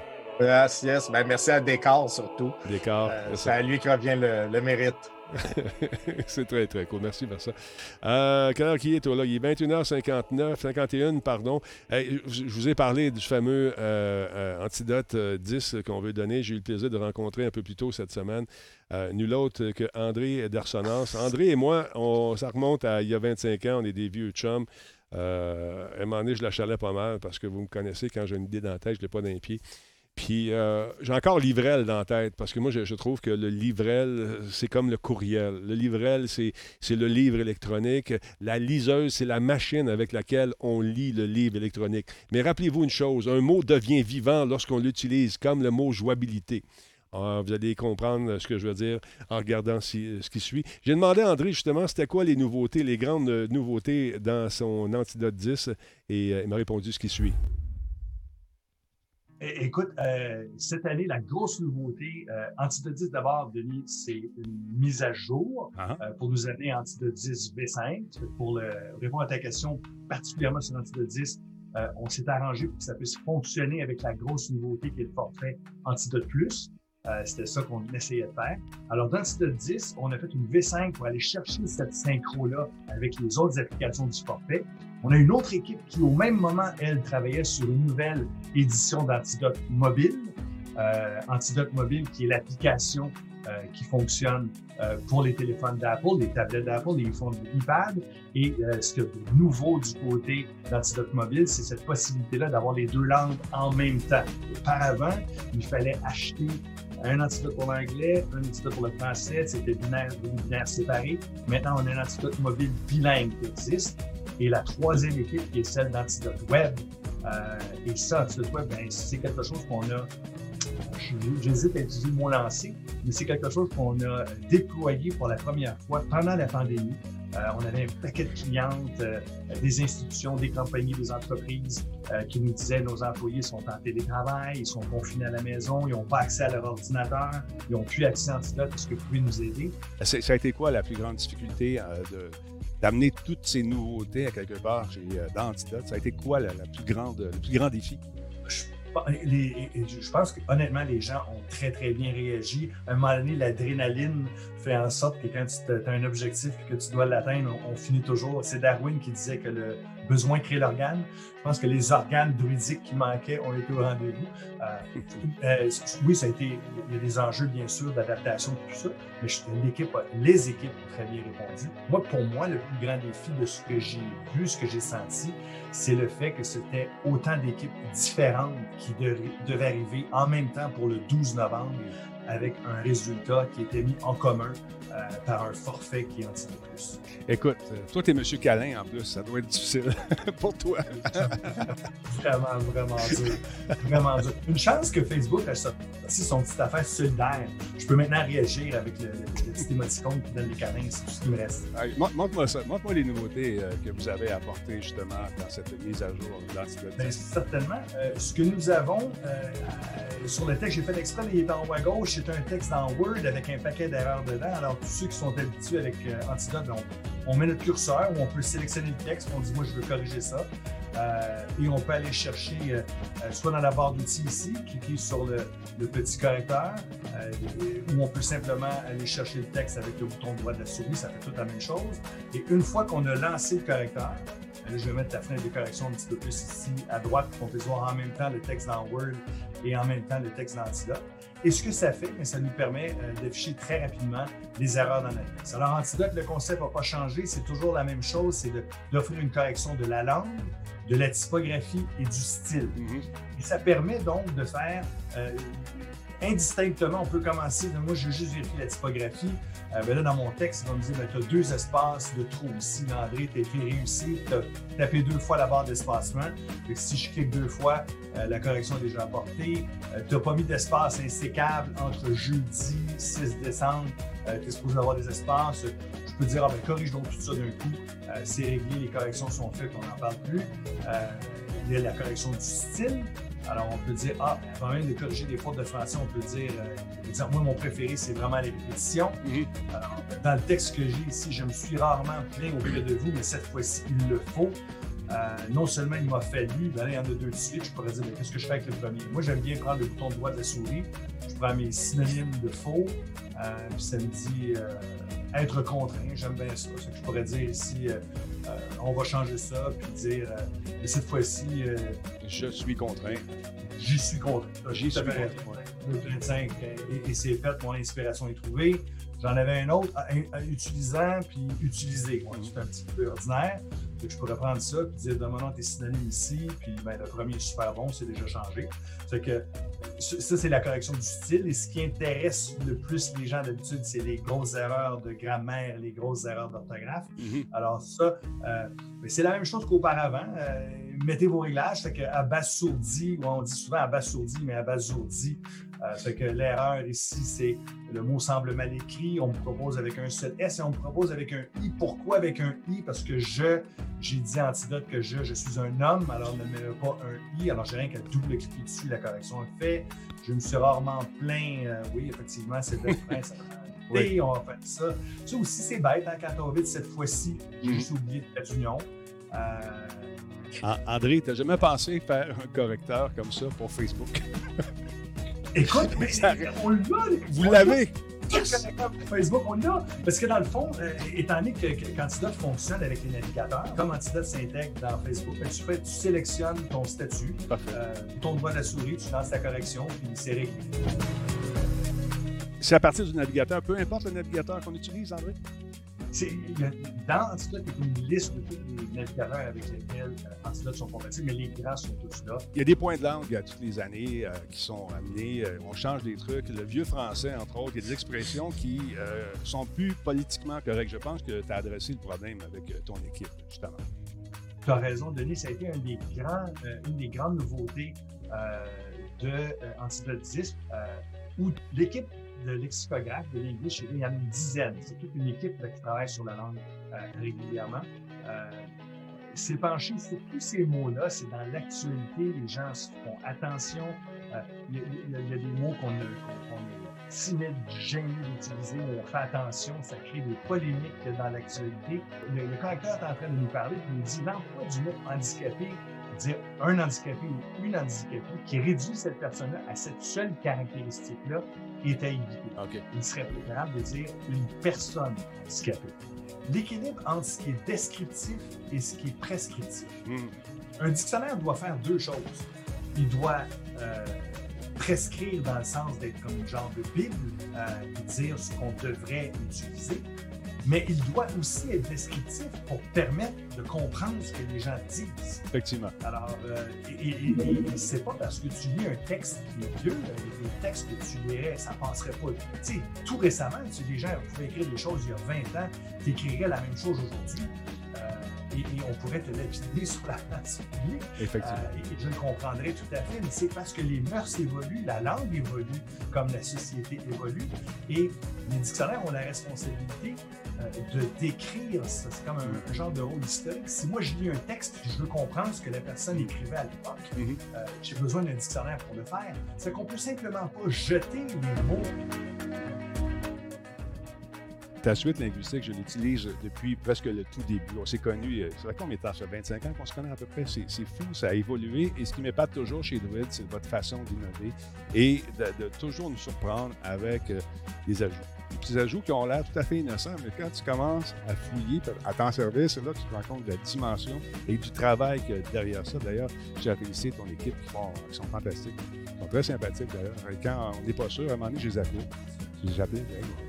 Yes, yes. Ben, merci à Décor surtout. Décor. Euh, c'est à lui qui revient le, le mérite. C'est très, très cool. Merci ça. Euh, quelle heure qu'il est, toi, là? Il est 21h59, 51, pardon. Je vous ai parlé du fameux euh, euh, antidote euh, 10 qu'on veut donner. J'ai eu le plaisir de rencontrer un peu plus tôt cette semaine euh, nul autre que André d'Arsonance. André et moi, ça remonte à il y a 25 ans. On est des vieux chums. Euh, à un moment donné, je la pas mal parce que vous me connaissez, quand j'ai une idée dans la tête, je ne l'ai pas dans les pieds. Puis euh, j'ai encore Livrel dans la tête parce que moi, je, trouve que le Livrel, c'est comme le courriel. Le Livrel, c'est le livre électronique. La liseuse, c'est la machine avec laquelle on lit le livre électronique. Mais rappelez-vous une chose, un mot devient vivant lorsqu'on l'utilise, comme le mot jouabilité. Ah, vous allez comprendre ce que je veux dire en regardant ce qui suit. J'ai demandé à André justement c'était quoi les nouveautés, les grandes euh, nouveautés dans son Antidote 10 et euh, il m'a répondu ce qui suit. Écoute, euh, cette année, la grosse nouveauté, euh, Antidote 10 d'abord, Denis, c'est une mise à jour Ah. euh, pour nous amener à Antidote 10 V5. Pour le, répondre à ta question, particulièrement sur Antidote 10, euh, on s'est arrangé pour que ça puisse fonctionner avec la grosse nouveauté qui est le forfait Antidote Plus. Euh, C'était ça qu'on essayait de faire. Alors, dans Antidote 10, on a fait une V5 pour aller chercher cette synchro-là avec les autres applications du forfait. On a une autre équipe qui, au même moment, elle, travaillait sur une nouvelle édition d'Antidote Mobile. Euh, Antidote Mobile, qui est l'application euh, qui fonctionne euh, pour les téléphones d'Apple, les tablettes d'Apple, les phones iPad. Et euh, ce qu'il y de nouveau du côté d'Antidote Mobile, c'est cette possibilité-là d'avoir les deux langues en même temps. Auparavant, il fallait acheter un antidote pour l'anglais, un antidote pour le français, c'était binaire, binaire séparé. Maintenant, on a un antidote mobile bilingue qui existe. Et la troisième équipe qui est celle d'Antidote Web. Euh, et ça, Antidote Web, ben, c'est quelque chose qu'on a, j'hésite à utiliser le mot lancé, mais c'est quelque chose qu'on a déployé pour la première fois pendant la pandémie. Euh, on avait un paquet de clientes, euh, des institutions, des compagnies, des entreprises qui nous disaient nos employés sont en télétravail, ils sont confinés à la maison, ils n'ont pas accès à leur ordinateur, ils n'ont plus accès à Antidote, est-ce que vous pouvez nous aider? C'est- Ça a été quoi la plus grande difficulté de- d'amener toutes ces nouveautés à quelque part chez, euh, dans Antidote? Ça a été quoi la, plus grande, le plus grand défi? Je pense que honnêtement, les gens ont très, très bien réagi. À un moment donné, l'adrénaline fait en sorte que quand tu as un objectif et que tu dois l'atteindre, on finit toujours. C'est Darwin qui disait que le besoin crée l'organe. Je pense que les organes druidiques qui manquaient ont été au rendez-vous. Euh, euh, oui, ça a été, il y a des enjeux, bien sûr, d'adaptation, tout ça, mais l'équipe, les équipes ont très bien répondu. Moi, pour moi, le plus grand défi de ce que j'ai vu, ce que j'ai senti, c'est le fait que c'était autant d'équipes différentes qui de- devaient arriver en même temps pour le 12 novembre avec un résultat qui était mis en commun euh, par un forfait qui en dit plus. Écoute, euh, toi, t'es Monsieur Câlin en plus. Ça doit être difficile pour toi. Vraiment, vraiment dur. Vraiment dur. Une chance que Facebook a sorti son petite affaire solidaire. Je peux maintenant réagir avec le, le- le petit émoticône qui donne les câlins. C'est tout ce qui me reste. Montre-moi ça. Montre-moi les nouveautés euh, que vous avez apportées justement dans cette mise à jour. Bien, certainement. Euh, ce que nous avons sur le texte, j'ai fait exprès, il est en haut à gauche, c'est un texte dans Word avec un paquet d'erreurs dedans. Alors, tous ceux qui sont habitués avec euh, Antidote, ben, on, met notre curseur où on peut sélectionner le texte, on dit moi je veux corriger ça. Euh, et on peut aller chercher euh, soit dans la barre d'outils ici, cliquer sur le, petit correcteur, ou on peut simplement aller chercher le texte avec le bouton droit de la souris, ça fait toute la même chose. Et une fois qu'on a lancé le correcteur, je vais mettre la fenêtre de correction un petit peu plus ici à droite pour qu'on puisse voir en même temps le texte dans Word et en même temps le texte dans Antidote. Et ce que ça fait, bien, ça nous permet euh, d'afficher très rapidement les erreurs dans la texte. Alors, Antidote, le concept n'a pas changé, c'est toujours la même chose, c'est d'offrir une correction de la langue, de la typographie et du style. Mhm. Et ça permet donc de faire euh, indistinctement, on peut commencer, de, moi je veux juste vérifier la typographie. Euh, ben là, dans mon texte, il va me dire, tu as deux espaces de trou ici. André, tu écrit réussi, tu as tapé deux fois la barre d'espacement. Si je clique deux fois, euh, la correction est déjà apportée. tu n'as pas mis d'espace insécable entre jeudi 6 décembre. tu es supposé avoir des espaces. Peux dire, ah, ben, corrige donc tout ça d'un coup. Euh, c'est réglé, les corrections sont faites, on n'en parle plus. Euh, il y a la correction du style. Alors, on peut dire, ah, avant même de corriger des fautes de français, on peut dire, euh, exemple, moi, mon préféré, c'est vraiment les répétitions. Mhm. Alors, dans le texte que j'ai ici, je me suis rarement plaint auprès de vous, mais cette fois-ci, il le faut. Euh, non seulement il m'a fallu, ben là, il y en a deux de suite, je pourrais dire, mais qu'est-ce que je fais avec le premier? Moi, j'aime bien prendre le bouton droit de la souris, je prends mes synonymes de faux, euh, puis ça me dit euh, être contraint, j'aime bien ça. Ce que je pourrais dire ici, euh, euh, on va changer ça, puis dire, euh, mais cette fois-ci, Je suis contraint. J'y suis contraint. J'y suis contraint. 2,35, et, et c'est fait, mon inspiration est trouvée. J'en avais un autre à, à utilisant puis utilisé. Ouais, C'est un petit peu ordinaire. Fait que je pourrais prendre ça puis dire demandons tes synonymes ici, puis ben, le premier est super bon, c'est déjà changé. Fait que ça, c'est la correction du style. Et ce qui intéresse le plus les gens d'habitude, c'est les grosses erreurs de grammaire, les grosses erreurs d'orthographe. Mhm. Alors ça, euh, c'est la même chose qu'auparavant. Euh, mettez vos réglages, fait que on dit souvent abasourdi, mais abasourdi. Euh, fait que l'erreur ici, c'est le mot semble mal écrit. On me propose avec un seul S et on me propose avec un I. Pourquoi avec un I? Parce que je, j'ai dit antidote que je, je suis un homme, alors ne mets pas un I. Alors j'ai rien qu'à double-cliquer dessus, la correction est faite. Je me suis rarement plaint. euh, oui, effectivement, c'est le frein, Oui. on va faire ça. Ça aussi, c'est bête hein, quand on vite cette fois-ci. J'ai Mhm. oublié de faire d'union. Euh, An- André, t'as jamais pensé faire un correcteur comme ça pour Facebook? écoute, mais Ça- on l'a. Vous l'a. l'avez? Facebook, on l'a. Parce que dans le fond, euh, étant donné que, que qu'Antidote fonctionne avec les navigateurs, comme Antidote s'intègre dans Facebook, ben, tu, fais, tu sélectionnes ton statut, euh, ton droit de la souris, tu lances ta correction, puis c'est réglé. C'est à partir du navigateur, peu importe le navigateur qu'on utilise, André? C'est- dans Antidote, il y a une liste de tous les navigateurs avec lesquels euh, Antidote sont compatibles, mais les grands sont tous là. Il y a des points de langue à toutes les années euh, qui sont amenés. euh, on change des trucs. Le vieux français, entre autres, il y a des expressions qui euh, sont plus politiquement correctes. Je pense que tu as adressé le problème avec euh, ton équipe, justement. Tu as raison, Denis, ça a été un des grands, euh, une des grandes nouveautés euh, de euh, Antidote 10, euh, où l'équipe de lexicographes de l'English, il y en a une dizaine. C'est toute une équipe qui travaille sur la langue euh, régulièrement. Euh, s'est penché sur tous ces mots-là, c'est dans l'actualité, les gens font attention. Euh, Il y, a- il y a- des mots qu'on est timide, gêné d'utiliser, où on fait attention, ça crée des polémiques dans l'actualité. Le, le correcteur est en train de nous parler, il nous dit l'emploi du mot handicapé dire un handicapé ou une handicapée qui réduit cette personne-là à cette seule caractéristique-là est à éviter. Il serait préférable de dire une personne handicapée. L'équilibre entre ce qui est descriptif et ce qui est prescriptif. Hmm. Un dictionnaire doit faire deux choses. Il doit euh, prescrire dans le sens d'être comme une genre de Bible, euh, et dire ce qu'on devrait utiliser, mais il doit aussi être descriptif pour permettre de comprendre ce que les gens disent. Effectivement. Alors, euh, et, et- et- et c'est pas parce que tu lis un texte qui est vieux, euh, les les textes que tu lirais, ça passerait pas. Tu sais, tout récemment, si les gens pouvaient écrire des choses il y a 20 ans, tu écrirais la même chose aujourd'hui. euh, et, et on pourrait te lapider sur la place publique. Effectivement. Euh, et, et je le comprendrais tout à fait, mais c'est parce que les mœurs évoluent, la langue évolue, comme la société évolue, et les dictionnaires ont la responsabilité euh, de décrire, c'est comme un, un genre de rôle historique. Si moi je lis un texte et je veux comprendre ce que la personne écrivait à l'époque, euh, j'ai besoin d'un dictionnaire pour le faire. C'est qu'on peut simplement pas jeter les mots Ta suite linguistique, je l'utilise depuis presque le tout début. On s'est connus, euh, ça fait combien de temps? Ça fait 25 ans qu'on se connaît à peu près. C'est fou, ça a évolué. Et ce qui m'épate toujours chez Druid, c'est votre façon d'innover et de, de toujours nous surprendre avec euh, des ajouts. Des petits ajouts qui ont l'air tout à fait innocents, mais quand tu commences à fouiller, à t'en servir, c'est là que tu te rends compte de la dimension et du travail qu'il derrière ça. D'ailleurs, j'ai apprécié ton équipe qui, sont fantastiques. Ils sont très sympathiques d'ailleurs. Quand on n'est pas sûr, à un moment donné, je les appelle. Hey,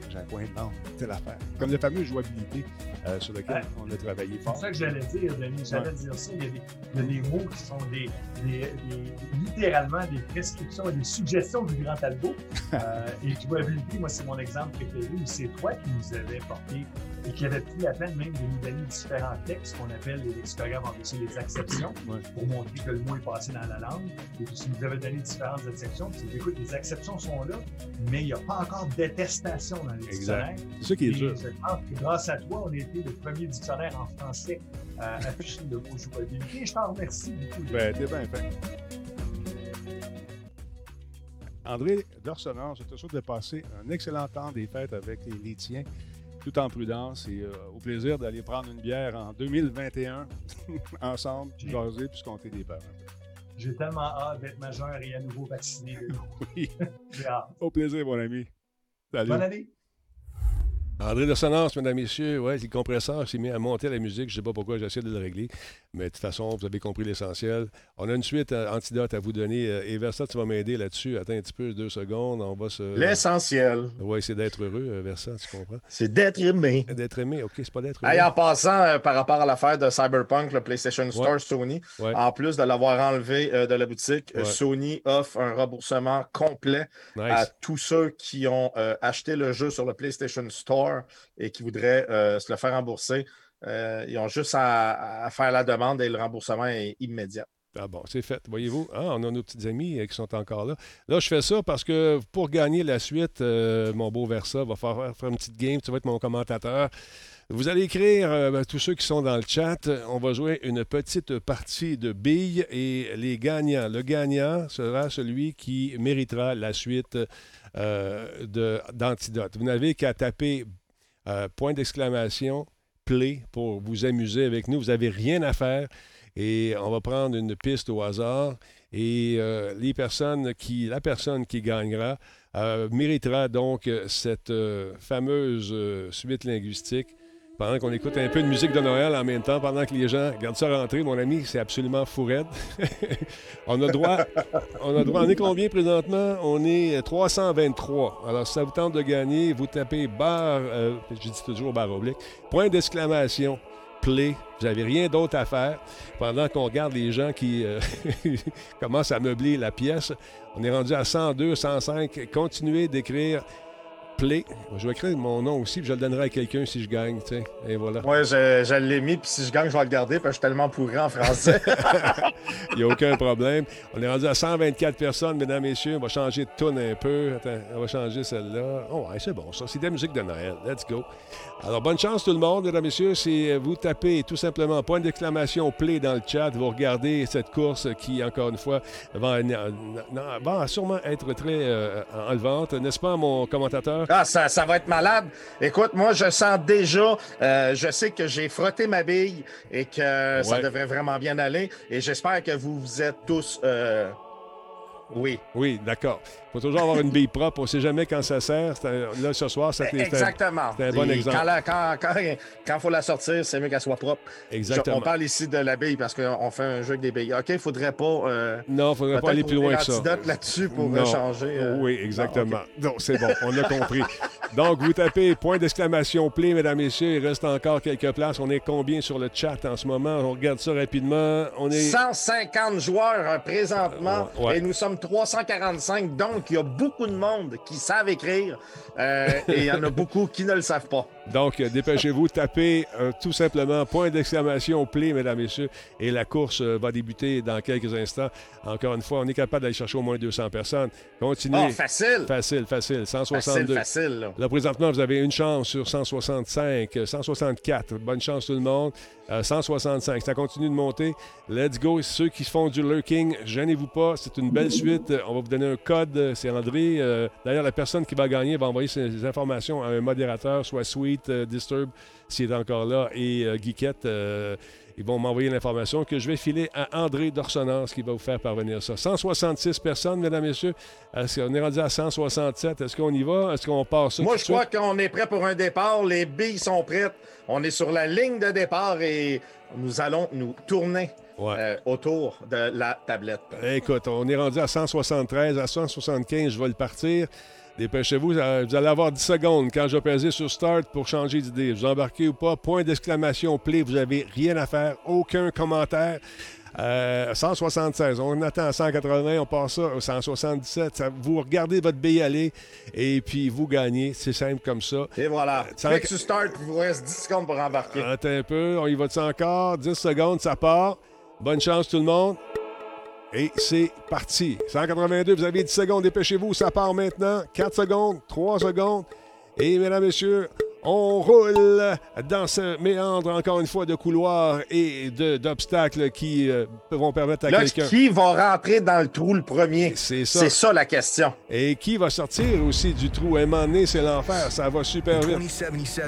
j'ai un point de non, telle affaire. Comme la fameuse jouabilité euh, sur Ouais. on a travaillé C'est fort. ça que j'allais dire, Denis. J'allais dire ça. Il y, a des, il y a des mots qui sont des, des- des- littéralement des prescriptions et des suggestions du grand Talbot. Euh, et jouabilité, moi, c'est mon exemple préféré. où C'est toi qui nous avais porté et qui avait pris la peine même de nous donner différents textes qu'on appelle les lexicographes en les acceptions Ouais. pour montrer que le mot est passé dans la langue. Et puis, tu nous avais donné différentes exceptions. Tu dis, écoute, les exceptions sont là, mais il n'y a pas encore d'attestation dans les Exact. dictionnaires. C'est ça qui est dur. je pense que grâce à toi, on a été le premier dictionnaire en français à afficher le mot jouabilité. Je t'en remercie beaucoup. Ben, t'es bien fait. André Dorsonor, je te souhaite de passer un excellent temps des fêtes avec les, les tiens, tout en prudence et euh, au plaisir d'aller prendre une bière en 2021 ensemble, puis jaser, puis se compter des peu. J'ai tellement hâte d'être majeur et à nouveau vacciné. Oui, J'ai hâte. au plaisir, mon ami. Salut. Bonne année. André de Sonnance, mesdames, messieurs, ouais, le compresseur s'est mis à monter la musique. Je ne sais pas pourquoi, j'essaie de le régler. Mais de toute façon, vous avez compris l'essentiel. On a une suite euh, antidote à vous donner. Euh, Et Versa, tu vas m'aider là-dessus. Attends un petit peu, deux secondes. On va se. L'essentiel, On va essayer d'être heureux, euh, Versa, tu comprends? c'est d'être aimé. D'être aimé, OK, c'est pas d'être heureux. Hey, en passant, euh, par rapport à l'affaire de Cyberpunk, le PlayStation Store. Sony, Ouais. en plus de l'avoir enlevé euh, de la boutique, euh, Ouais. Sony offre un remboursement complet à tous ceux qui ont euh, acheté le jeu sur le PlayStation Store et qui voudraient euh, se le faire rembourser. Euh, ils ont juste à, faire la demande et le remboursement est immédiat. Ah bon, c'est fait. Voyez-vous, ah, on a nos petits amis euh, qui sont encore là. Là, je fais ça parce que pour gagner la suite, euh, mon beau Versa va faire, faire une petite game. Tu vas être mon commentateur. Vous allez écrire, ben, tous ceux qui sont dans le chat, on va jouer une petite partie de billes et les gagnants. Le gagnant sera celui qui méritera la suite d'Antidote. Vous n'avez qu'à taper point d'exclamation, pour vous amuser avec nous. Vous n'avez rien à faire et on va prendre une piste au hasard et euh, les personnes qui, la personne qui gagnera euh, méritera donc euh, cette fameuse suite linguistique pendant qu'on écoute un peu de musique de Noël en même temps, pendant que les gens regardent ça rentrer, mon ami, c'est absolument fou raide. on a droit, on a droit, on est combien présentement? On est 323. Alors, si ça vous tente de gagner, vous tapez barre, euh, je dis toujours barre oblique, point d'exclamation, play. Vous n'avez rien d'autre à faire pendant qu'on regarde les gens qui euh, commencent à meubler la pièce. On est rendu à 102, 105. Continuez d'écrire Je vais écrire mon nom aussi, puis je le donnerai à quelqu'un si je gagne. tu sais. Et voilà. Moi, je, je l'ai mis, puis si je gagne, je vais le garder, parce que je suis tellement pourri en français. Il n'y a aucun problème. On est rendu à 124 personnes, mesdames, messieurs. On va changer de tune un peu. Attends, on va changer celle-là. Oh, ouais, c'est bon, ça. C'est de la musique de Noël. Let's go. Alors, bonne chance, tout le monde, mesdames, messieurs. C'est vous tapez tout simplement point d'exclamation play dans le chat. Vous regardez cette course qui, encore une fois, va, va sûrement être très euh, enlevante. N'est-ce pas, mon commentateur? Ah, ça, ça va être malade. Écoute, moi, je sens déjà, euh, je sais que j'ai frotté ma bille et que ça devrait vraiment bien aller. Et j'espère que vous vous êtes tous. euh, Oui. Oui, d'accord. Il faut toujours avoir une bille propre. On ne sait jamais quand ça sert. Là, ce soir, ça Exactement. c'est un bon Et exemple. Quand, quand faut la sortir, c'est mieux qu'elle soit propre. Exactement. On parle ici de la bille parce qu'on fait un jeu avec des billes. OK, il faudrait pas. euh, Non, il ne faudrait pas aller plus loin que ça. là-dessus pour Non. changer. euh, Oui, exactement. Donc, c'est bon, on a compris. Donc, vous tapez point d'exclamation play, mesdames, messieurs. Il reste encore quelques places. On est combien sur le chat en ce moment? On regarde ça rapidement. On est. 150 joueurs euh, présentement ouais. et nous sommes 345. Donc, il y a beaucoup de monde qui savent écrire euh, et il y en a beaucoup qui ne le savent pas. Donc, euh, dépêchez-vous, tapez euh, tout simplement point d'exclamation play, mesdames, messieurs. Et la course euh, va débuter dans quelques instants. Encore une fois, on est capable d'aller chercher au moins 200 personnes. Continuez. Oh, facile! Facile, facile. Facile, 162. facile. là. Là, présentement, vous avez une chance sur 165, euh, 164. Bonne chance tout le monde. Euh, 165. Ça continue de monter. Let's go. Ceux qui font du lurking, gênez-vous pas. C'est une belle suite. On va vous donner un code. C'est André. D'ailleurs, la personne qui va gagner va envoyer ses informations à un modérateur, soit Sweet, euh, Disturb, s'il est encore là, et euh, Geekette. euh, ils vont m'envoyer l'information que je vais filer à André Dorsonance qui va vous faire parvenir ça. 166 personnes, mesdames, messieurs. Est-ce qu'on est rendu à 167? Est-ce qu'on y va? Est-ce qu'on passe ça Moi, je crois qu'on est prêt pour un départ. Les billes sont prêtes. On est sur la ligne de départ et nous allons nous tourner Ouais. euh, autour de la tablette. Écoute, on est rendu à 173, à 175, je vais le partir. Dépêchez-vous, euh, vous allez avoir 10 secondes quand je vais peser sur Start pour changer d'idée. Vous embarquez ou pas, point d'exclamation, play, vous n'avez rien à faire, aucun commentaire. Euh, 176, on attend à 180, on passe ça au 177. Ça- vous regardez votre billet aller et puis vous gagnez. C'est simple comme ça. Et voilà. Dès que tu start, il vous reste 10 secondes pour embarquer. Attends un peu, on y va-tu encore? 10 secondes, ça part. Bonne chance tout le monde. Et c'est parti. 182, vous avez 10 secondes, dépêchez-vous, ça part maintenant. 4 secondes, 3 secondes. Et mesdames, messieurs, on roule dans ce méandre, encore une fois, de couloirs et de- d'obstacles qui euh, vont permettre à quelqu'un... qui va rentrer dans le trou le premier? C'est ça. C'est ça la question. Et qui va sortir aussi du trou? À un moment donné, c'est l'enfer. Ça va super vite.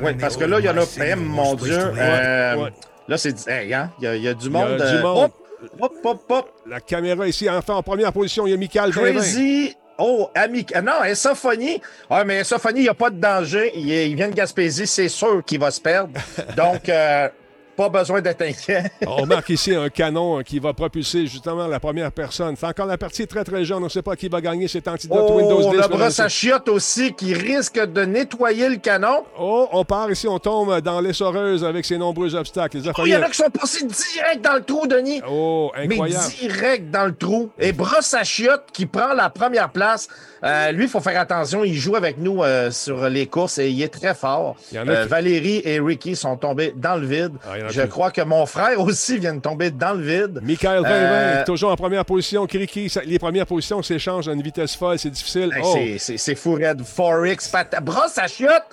Oui, parce que là, il y en a même, mon Dieu. euh, Ouais. Là, c'est. Hey, hein? Il y, a- il y a du Il y a monde. du euh, monde. Hop, hop, hop. La caméra ici, enfin, en première position, il y a Michael. Crazy. Oh, ami. ah Non, Esophonie. Ah, mais Esophonie, il n'y a pas de danger. Il, est- il vient de Gaspésie, c'est sûr qu'il va se perdre. Donc, euh, pas besoin d'être inquiet. On remarque ici un canon hein, qui va propulser justement la première personne. C'est encore la partie très très jeune. On ne sait pas qui va gagner cet antidote Windows 10. Oh, le mesdames et brosse à chiottes aussi qui risque de nettoyer le canon. Oh, on part ici, on tombe dans l'essoreuse avec ses nombreux obstacles. Les Oh, il y en a qui sont passés direct dans le trou, Denis. Oh, Mais incroyable. direct dans le trou. Et Brosse à chiottes qui prend la première place. Euh, lui, il faut faire attention. Il joue avec nous euh, sur les courses et il est très fort. Il y en a Euh, qui- Valérie et Ricky sont tombés dans le vide. Ah, Je crois que mon frère aussi vient de tomber dans le vide. Michael Euh, toujours en première position. Les premières positions s'échangent à une vitesse folle. C'est difficile. Oh, c'est- fou, Red. Forex, pat... Brosse à chiottes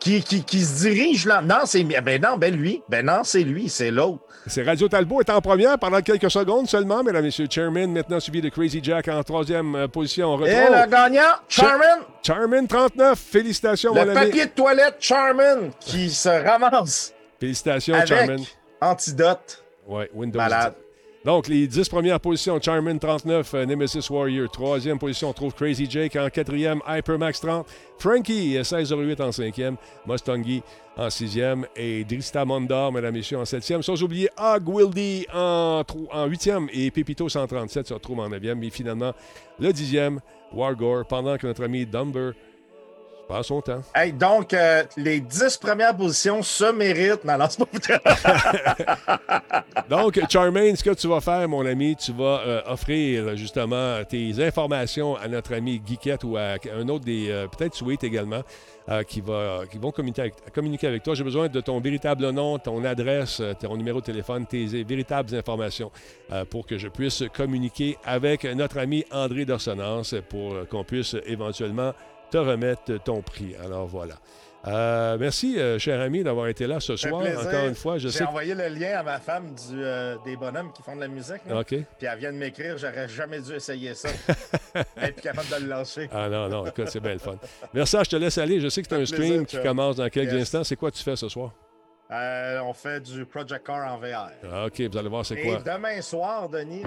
qui, qui, qui se dirige là. Non, c'est ben non, ben lui. Ben non, c'est lui, c'est l'autre. c'est Radio Talbot est en première pendant quelques secondes seulement, mesdames et messieurs. Chairman, maintenant suivi de Crazy Jack en troisième euh, position. On Et le gagnant, Charmin. Charman, 39. Félicitations, Le mon ami. papier de toilette Charmin qui se ramasse Félicitations, avec Charman. antidote. Ouais, Windows Malade. 10. Donc, les 10 premières positions, Charmin 39, euh, Nemesis Warrior. Troisième position, on trouve Crazy Jake en quatrième, Hypermax 30, Frankie euh, 1608 en cinquième, Mustangi en sixième et Drista Mondor, mesdames et messieurs, en septième. Sans oublier Hog Wildy en, en huitième et Pepito 137 se retrouve en neuvième. Et finalement, le dixième, Wargore, pendant que notre ami Dumber passe son temps. Hey, donc, euh, les 10 premières positions se méritent. Non, non, c'est pas Donc, Charmaine, ce que tu vas faire, mon ami, tu vas euh, offrir justement tes informations à notre ami Geekette ou à un autre des, euh, peut-être Sweet également, qui, va, qui vont communiquer avec, communiquer avec toi. J'ai besoin de ton véritable nom, ton adresse, ton numéro de téléphone, tes véritables informations pour que je puisse communiquer avec notre ami André Dorsonance pour qu'on puisse éventuellement te remettre ton prix. Alors voilà. Euh, merci, euh, cher ami, d'avoir été là ce soir. Encore une fois, je J'ai sais. envoyé le lien à ma femme du, euh, des bonhommes qui font de la musique. là. OK. Puis elle vient de m'écrire, j'aurais jamais dû essayer ça. Elle est capable de le lâcher. Ah non, non, écoute, c'est bien le fun. Merci, je te laisse aller. Je sais que c'est un plaisir, stream qui commence dans quelques Yes. instants. C'est quoi tu fais ce soir? Euh, on fait du Project Car en VR. Ah, OK, vous allez voir c'est Et quoi. demain soir, Denis,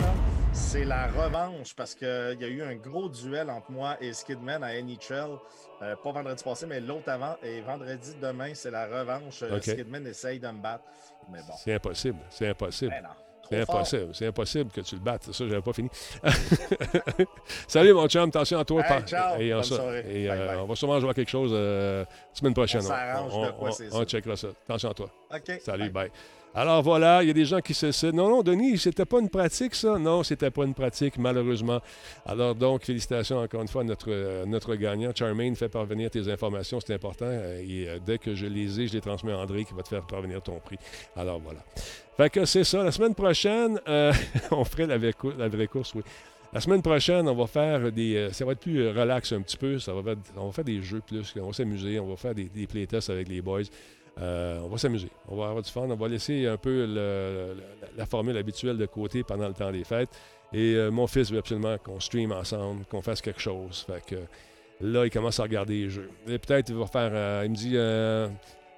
c'est la revanche parce qu'il y a eu un gros duel entre moi et Skidman à NHL. Euh, pas vendredi passé, mais l'autre avant. Et vendredi, demain, c'est la revanche. Euh. Skidman essaye de me battre. Mais bon. C'est impossible. C'est impossible. Ben non. C'est impossible. C'est impossible que tu le battes. Ça, j'avais pas fini. Salut, mon chum. Attention à toi. Hey, Par- ciao. Et, on, Bonne ça- soirée. et, Bye, euh, bye. on va sûrement jouer à quelque chose euh, semaine prochaine. On on, de quoi, on- on ça. checkera ça. Attention à toi. OK. Salut, Bye. bye. Alors voilà, il y a des gens qui se Non, non, Denis, c'était pas une pratique, ça. Non, c'était pas une pratique, malheureusement. Alors donc, félicitations encore une fois à notre, euh, gagnant. Charmaine fait parvenir tes informations, c'est important. Euh, Et euh, dès que je les ai, je les transmets à André qui va te faire parvenir ton prix. Alors voilà. Fait que c'est ça. La semaine prochaine, on ferait la vraie, course, oui. La semaine prochaine, on va faire des. ça va être plus relax un petit peu. On va faire des jeux plus. On va s'amuser. On va faire des playtests avec les boys. Euh, on va s'amuser. On va avoir du fun. On va laisser un peu la, formule habituelle de côté pendant le temps des fêtes. Et euh, mon fils veut absolument qu'on stream ensemble, qu'on fasse quelque chose. Fait que là, il commence à regarder les jeux. Et peut-être il va faire. euh, il me dit.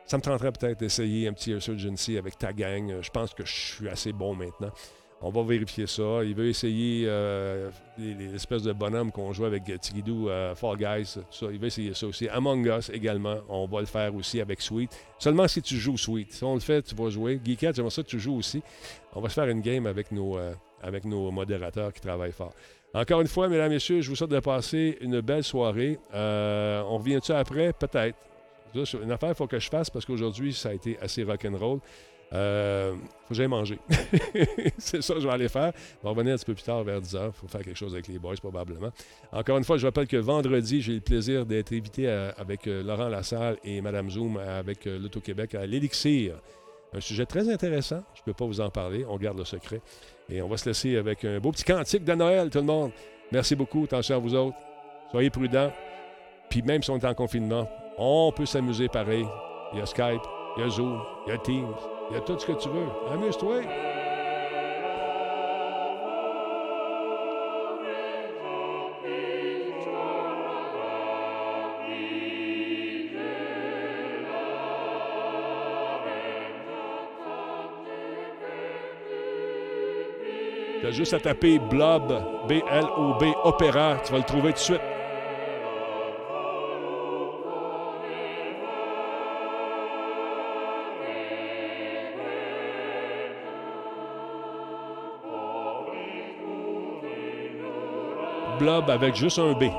ça me tenterait peut-être d'essayer un petit Urgency avec ta gang. Je pense que je suis assez bon maintenant. On va vérifier ça. Il veut essayer euh, les, les espèces de bonhommes qu'on joue avec euh, Tigidou, euh, Fall Guys, ça. Il veut essayer ça aussi. Among Us également, on va le faire aussi avec Sweet. Seulement si tu joues Sweet. Si on le fait, tu vas jouer. Geekette, j'aimerais ça que tu joues aussi. On va se faire une game avec nos, avec nos modérateurs qui travaillent fort. Encore une fois, mesdames et messieurs, je vous souhaite de passer une belle soirée. On revient-tu après? Peut-être. Une affaire, il faut que je fasse parce qu'aujourd'hui, ça a été assez rock'n'roll. Euh, faut que j'aille manger. c'est ça que je vais aller faire. On va revenir un petit peu plus tard vers 10h. Il faut faire quelque chose avec les boys, probablement. Encore une fois, je rappelle que vendredi, j'ai le plaisir d'être invité avec euh, Laurent Lassalle et Madame Zoom avec euh, l'Auto-Québec à l'Élixir. Un sujet très intéressant. Je ne peux pas vous en parler. On garde le secret. Et on va se laisser avec un beau petit cantique de Noël, tout le monde. Merci beaucoup. Attention à vous autres. Soyez prudents. Puis même si on est en confinement, on peut s'amuser pareil. Il y a Skype, il y a Zoom, il y a Teams, il y a tout ce que tu veux. Amuse-toi. T'as juste à taper Blob, B-L-O-B, Opéra. Tu vas le trouver tout de suite. Blob avec juste un B.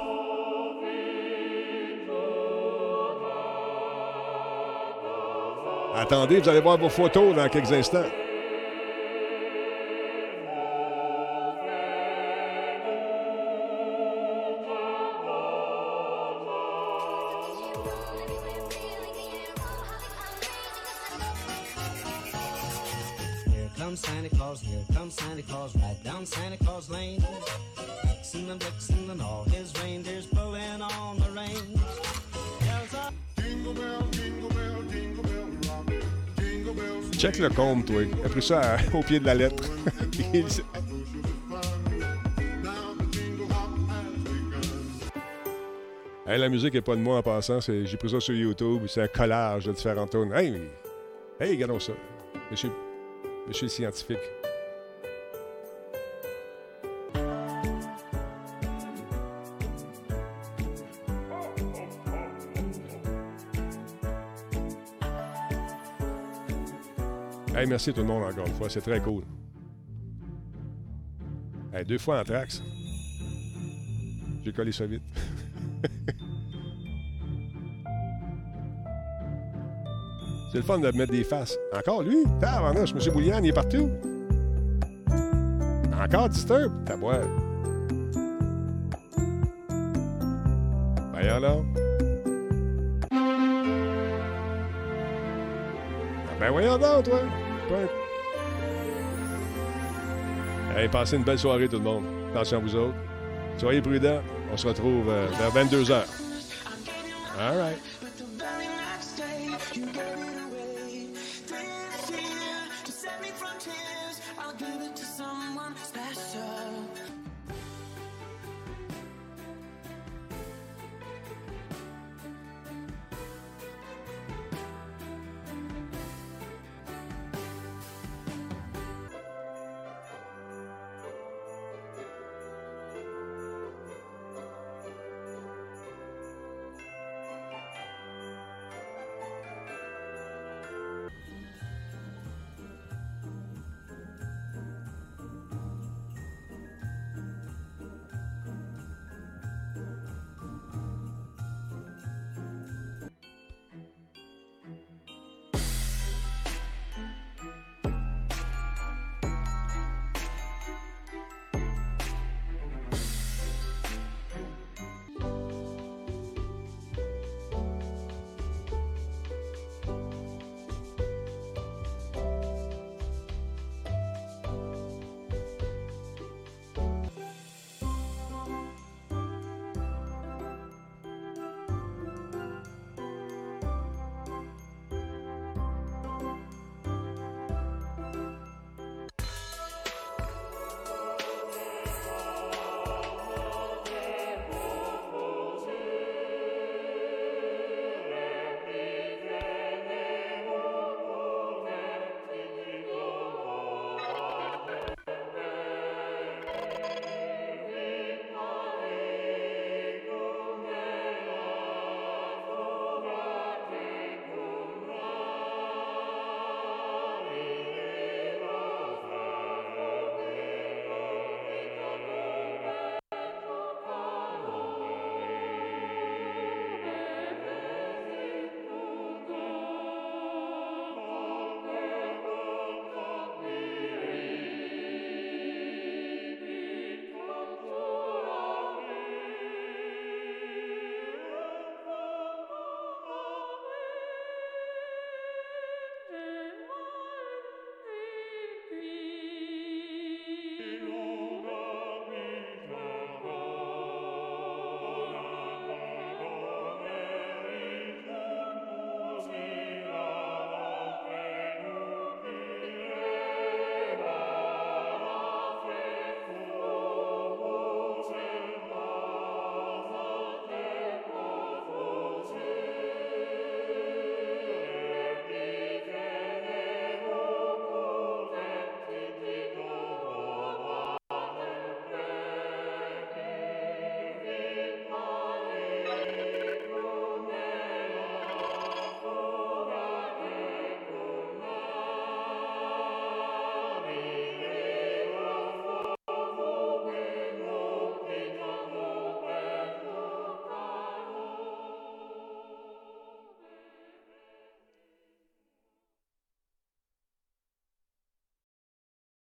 Attendez, vous allez voir vos photos dans quelques instants. Compte, toi. Il a pris ça au pied de la lettre. Hey, la musique n'est pas de moi en passant. J'ai pris ça sur YouTube. C'est un collage de différents tones. Hey, hey, regardons ça. Monsieur, monsieur scientifique. Merci tout le monde encore une fois. C'est très cool. Deux fois en trax. J'ai collé ça vite. C'est le fun de mettre des faces. Encore lui? Tabarnouche, M. Boulian, il est partout. Encore Disturb? Ta boîte. Voyons là. Ah Ben voyons donc, toi. Hey, passez une belle soirée, tout le monde. Attention à vous autres. Soyez prudents. On se retrouve euh, vers 22h. All right.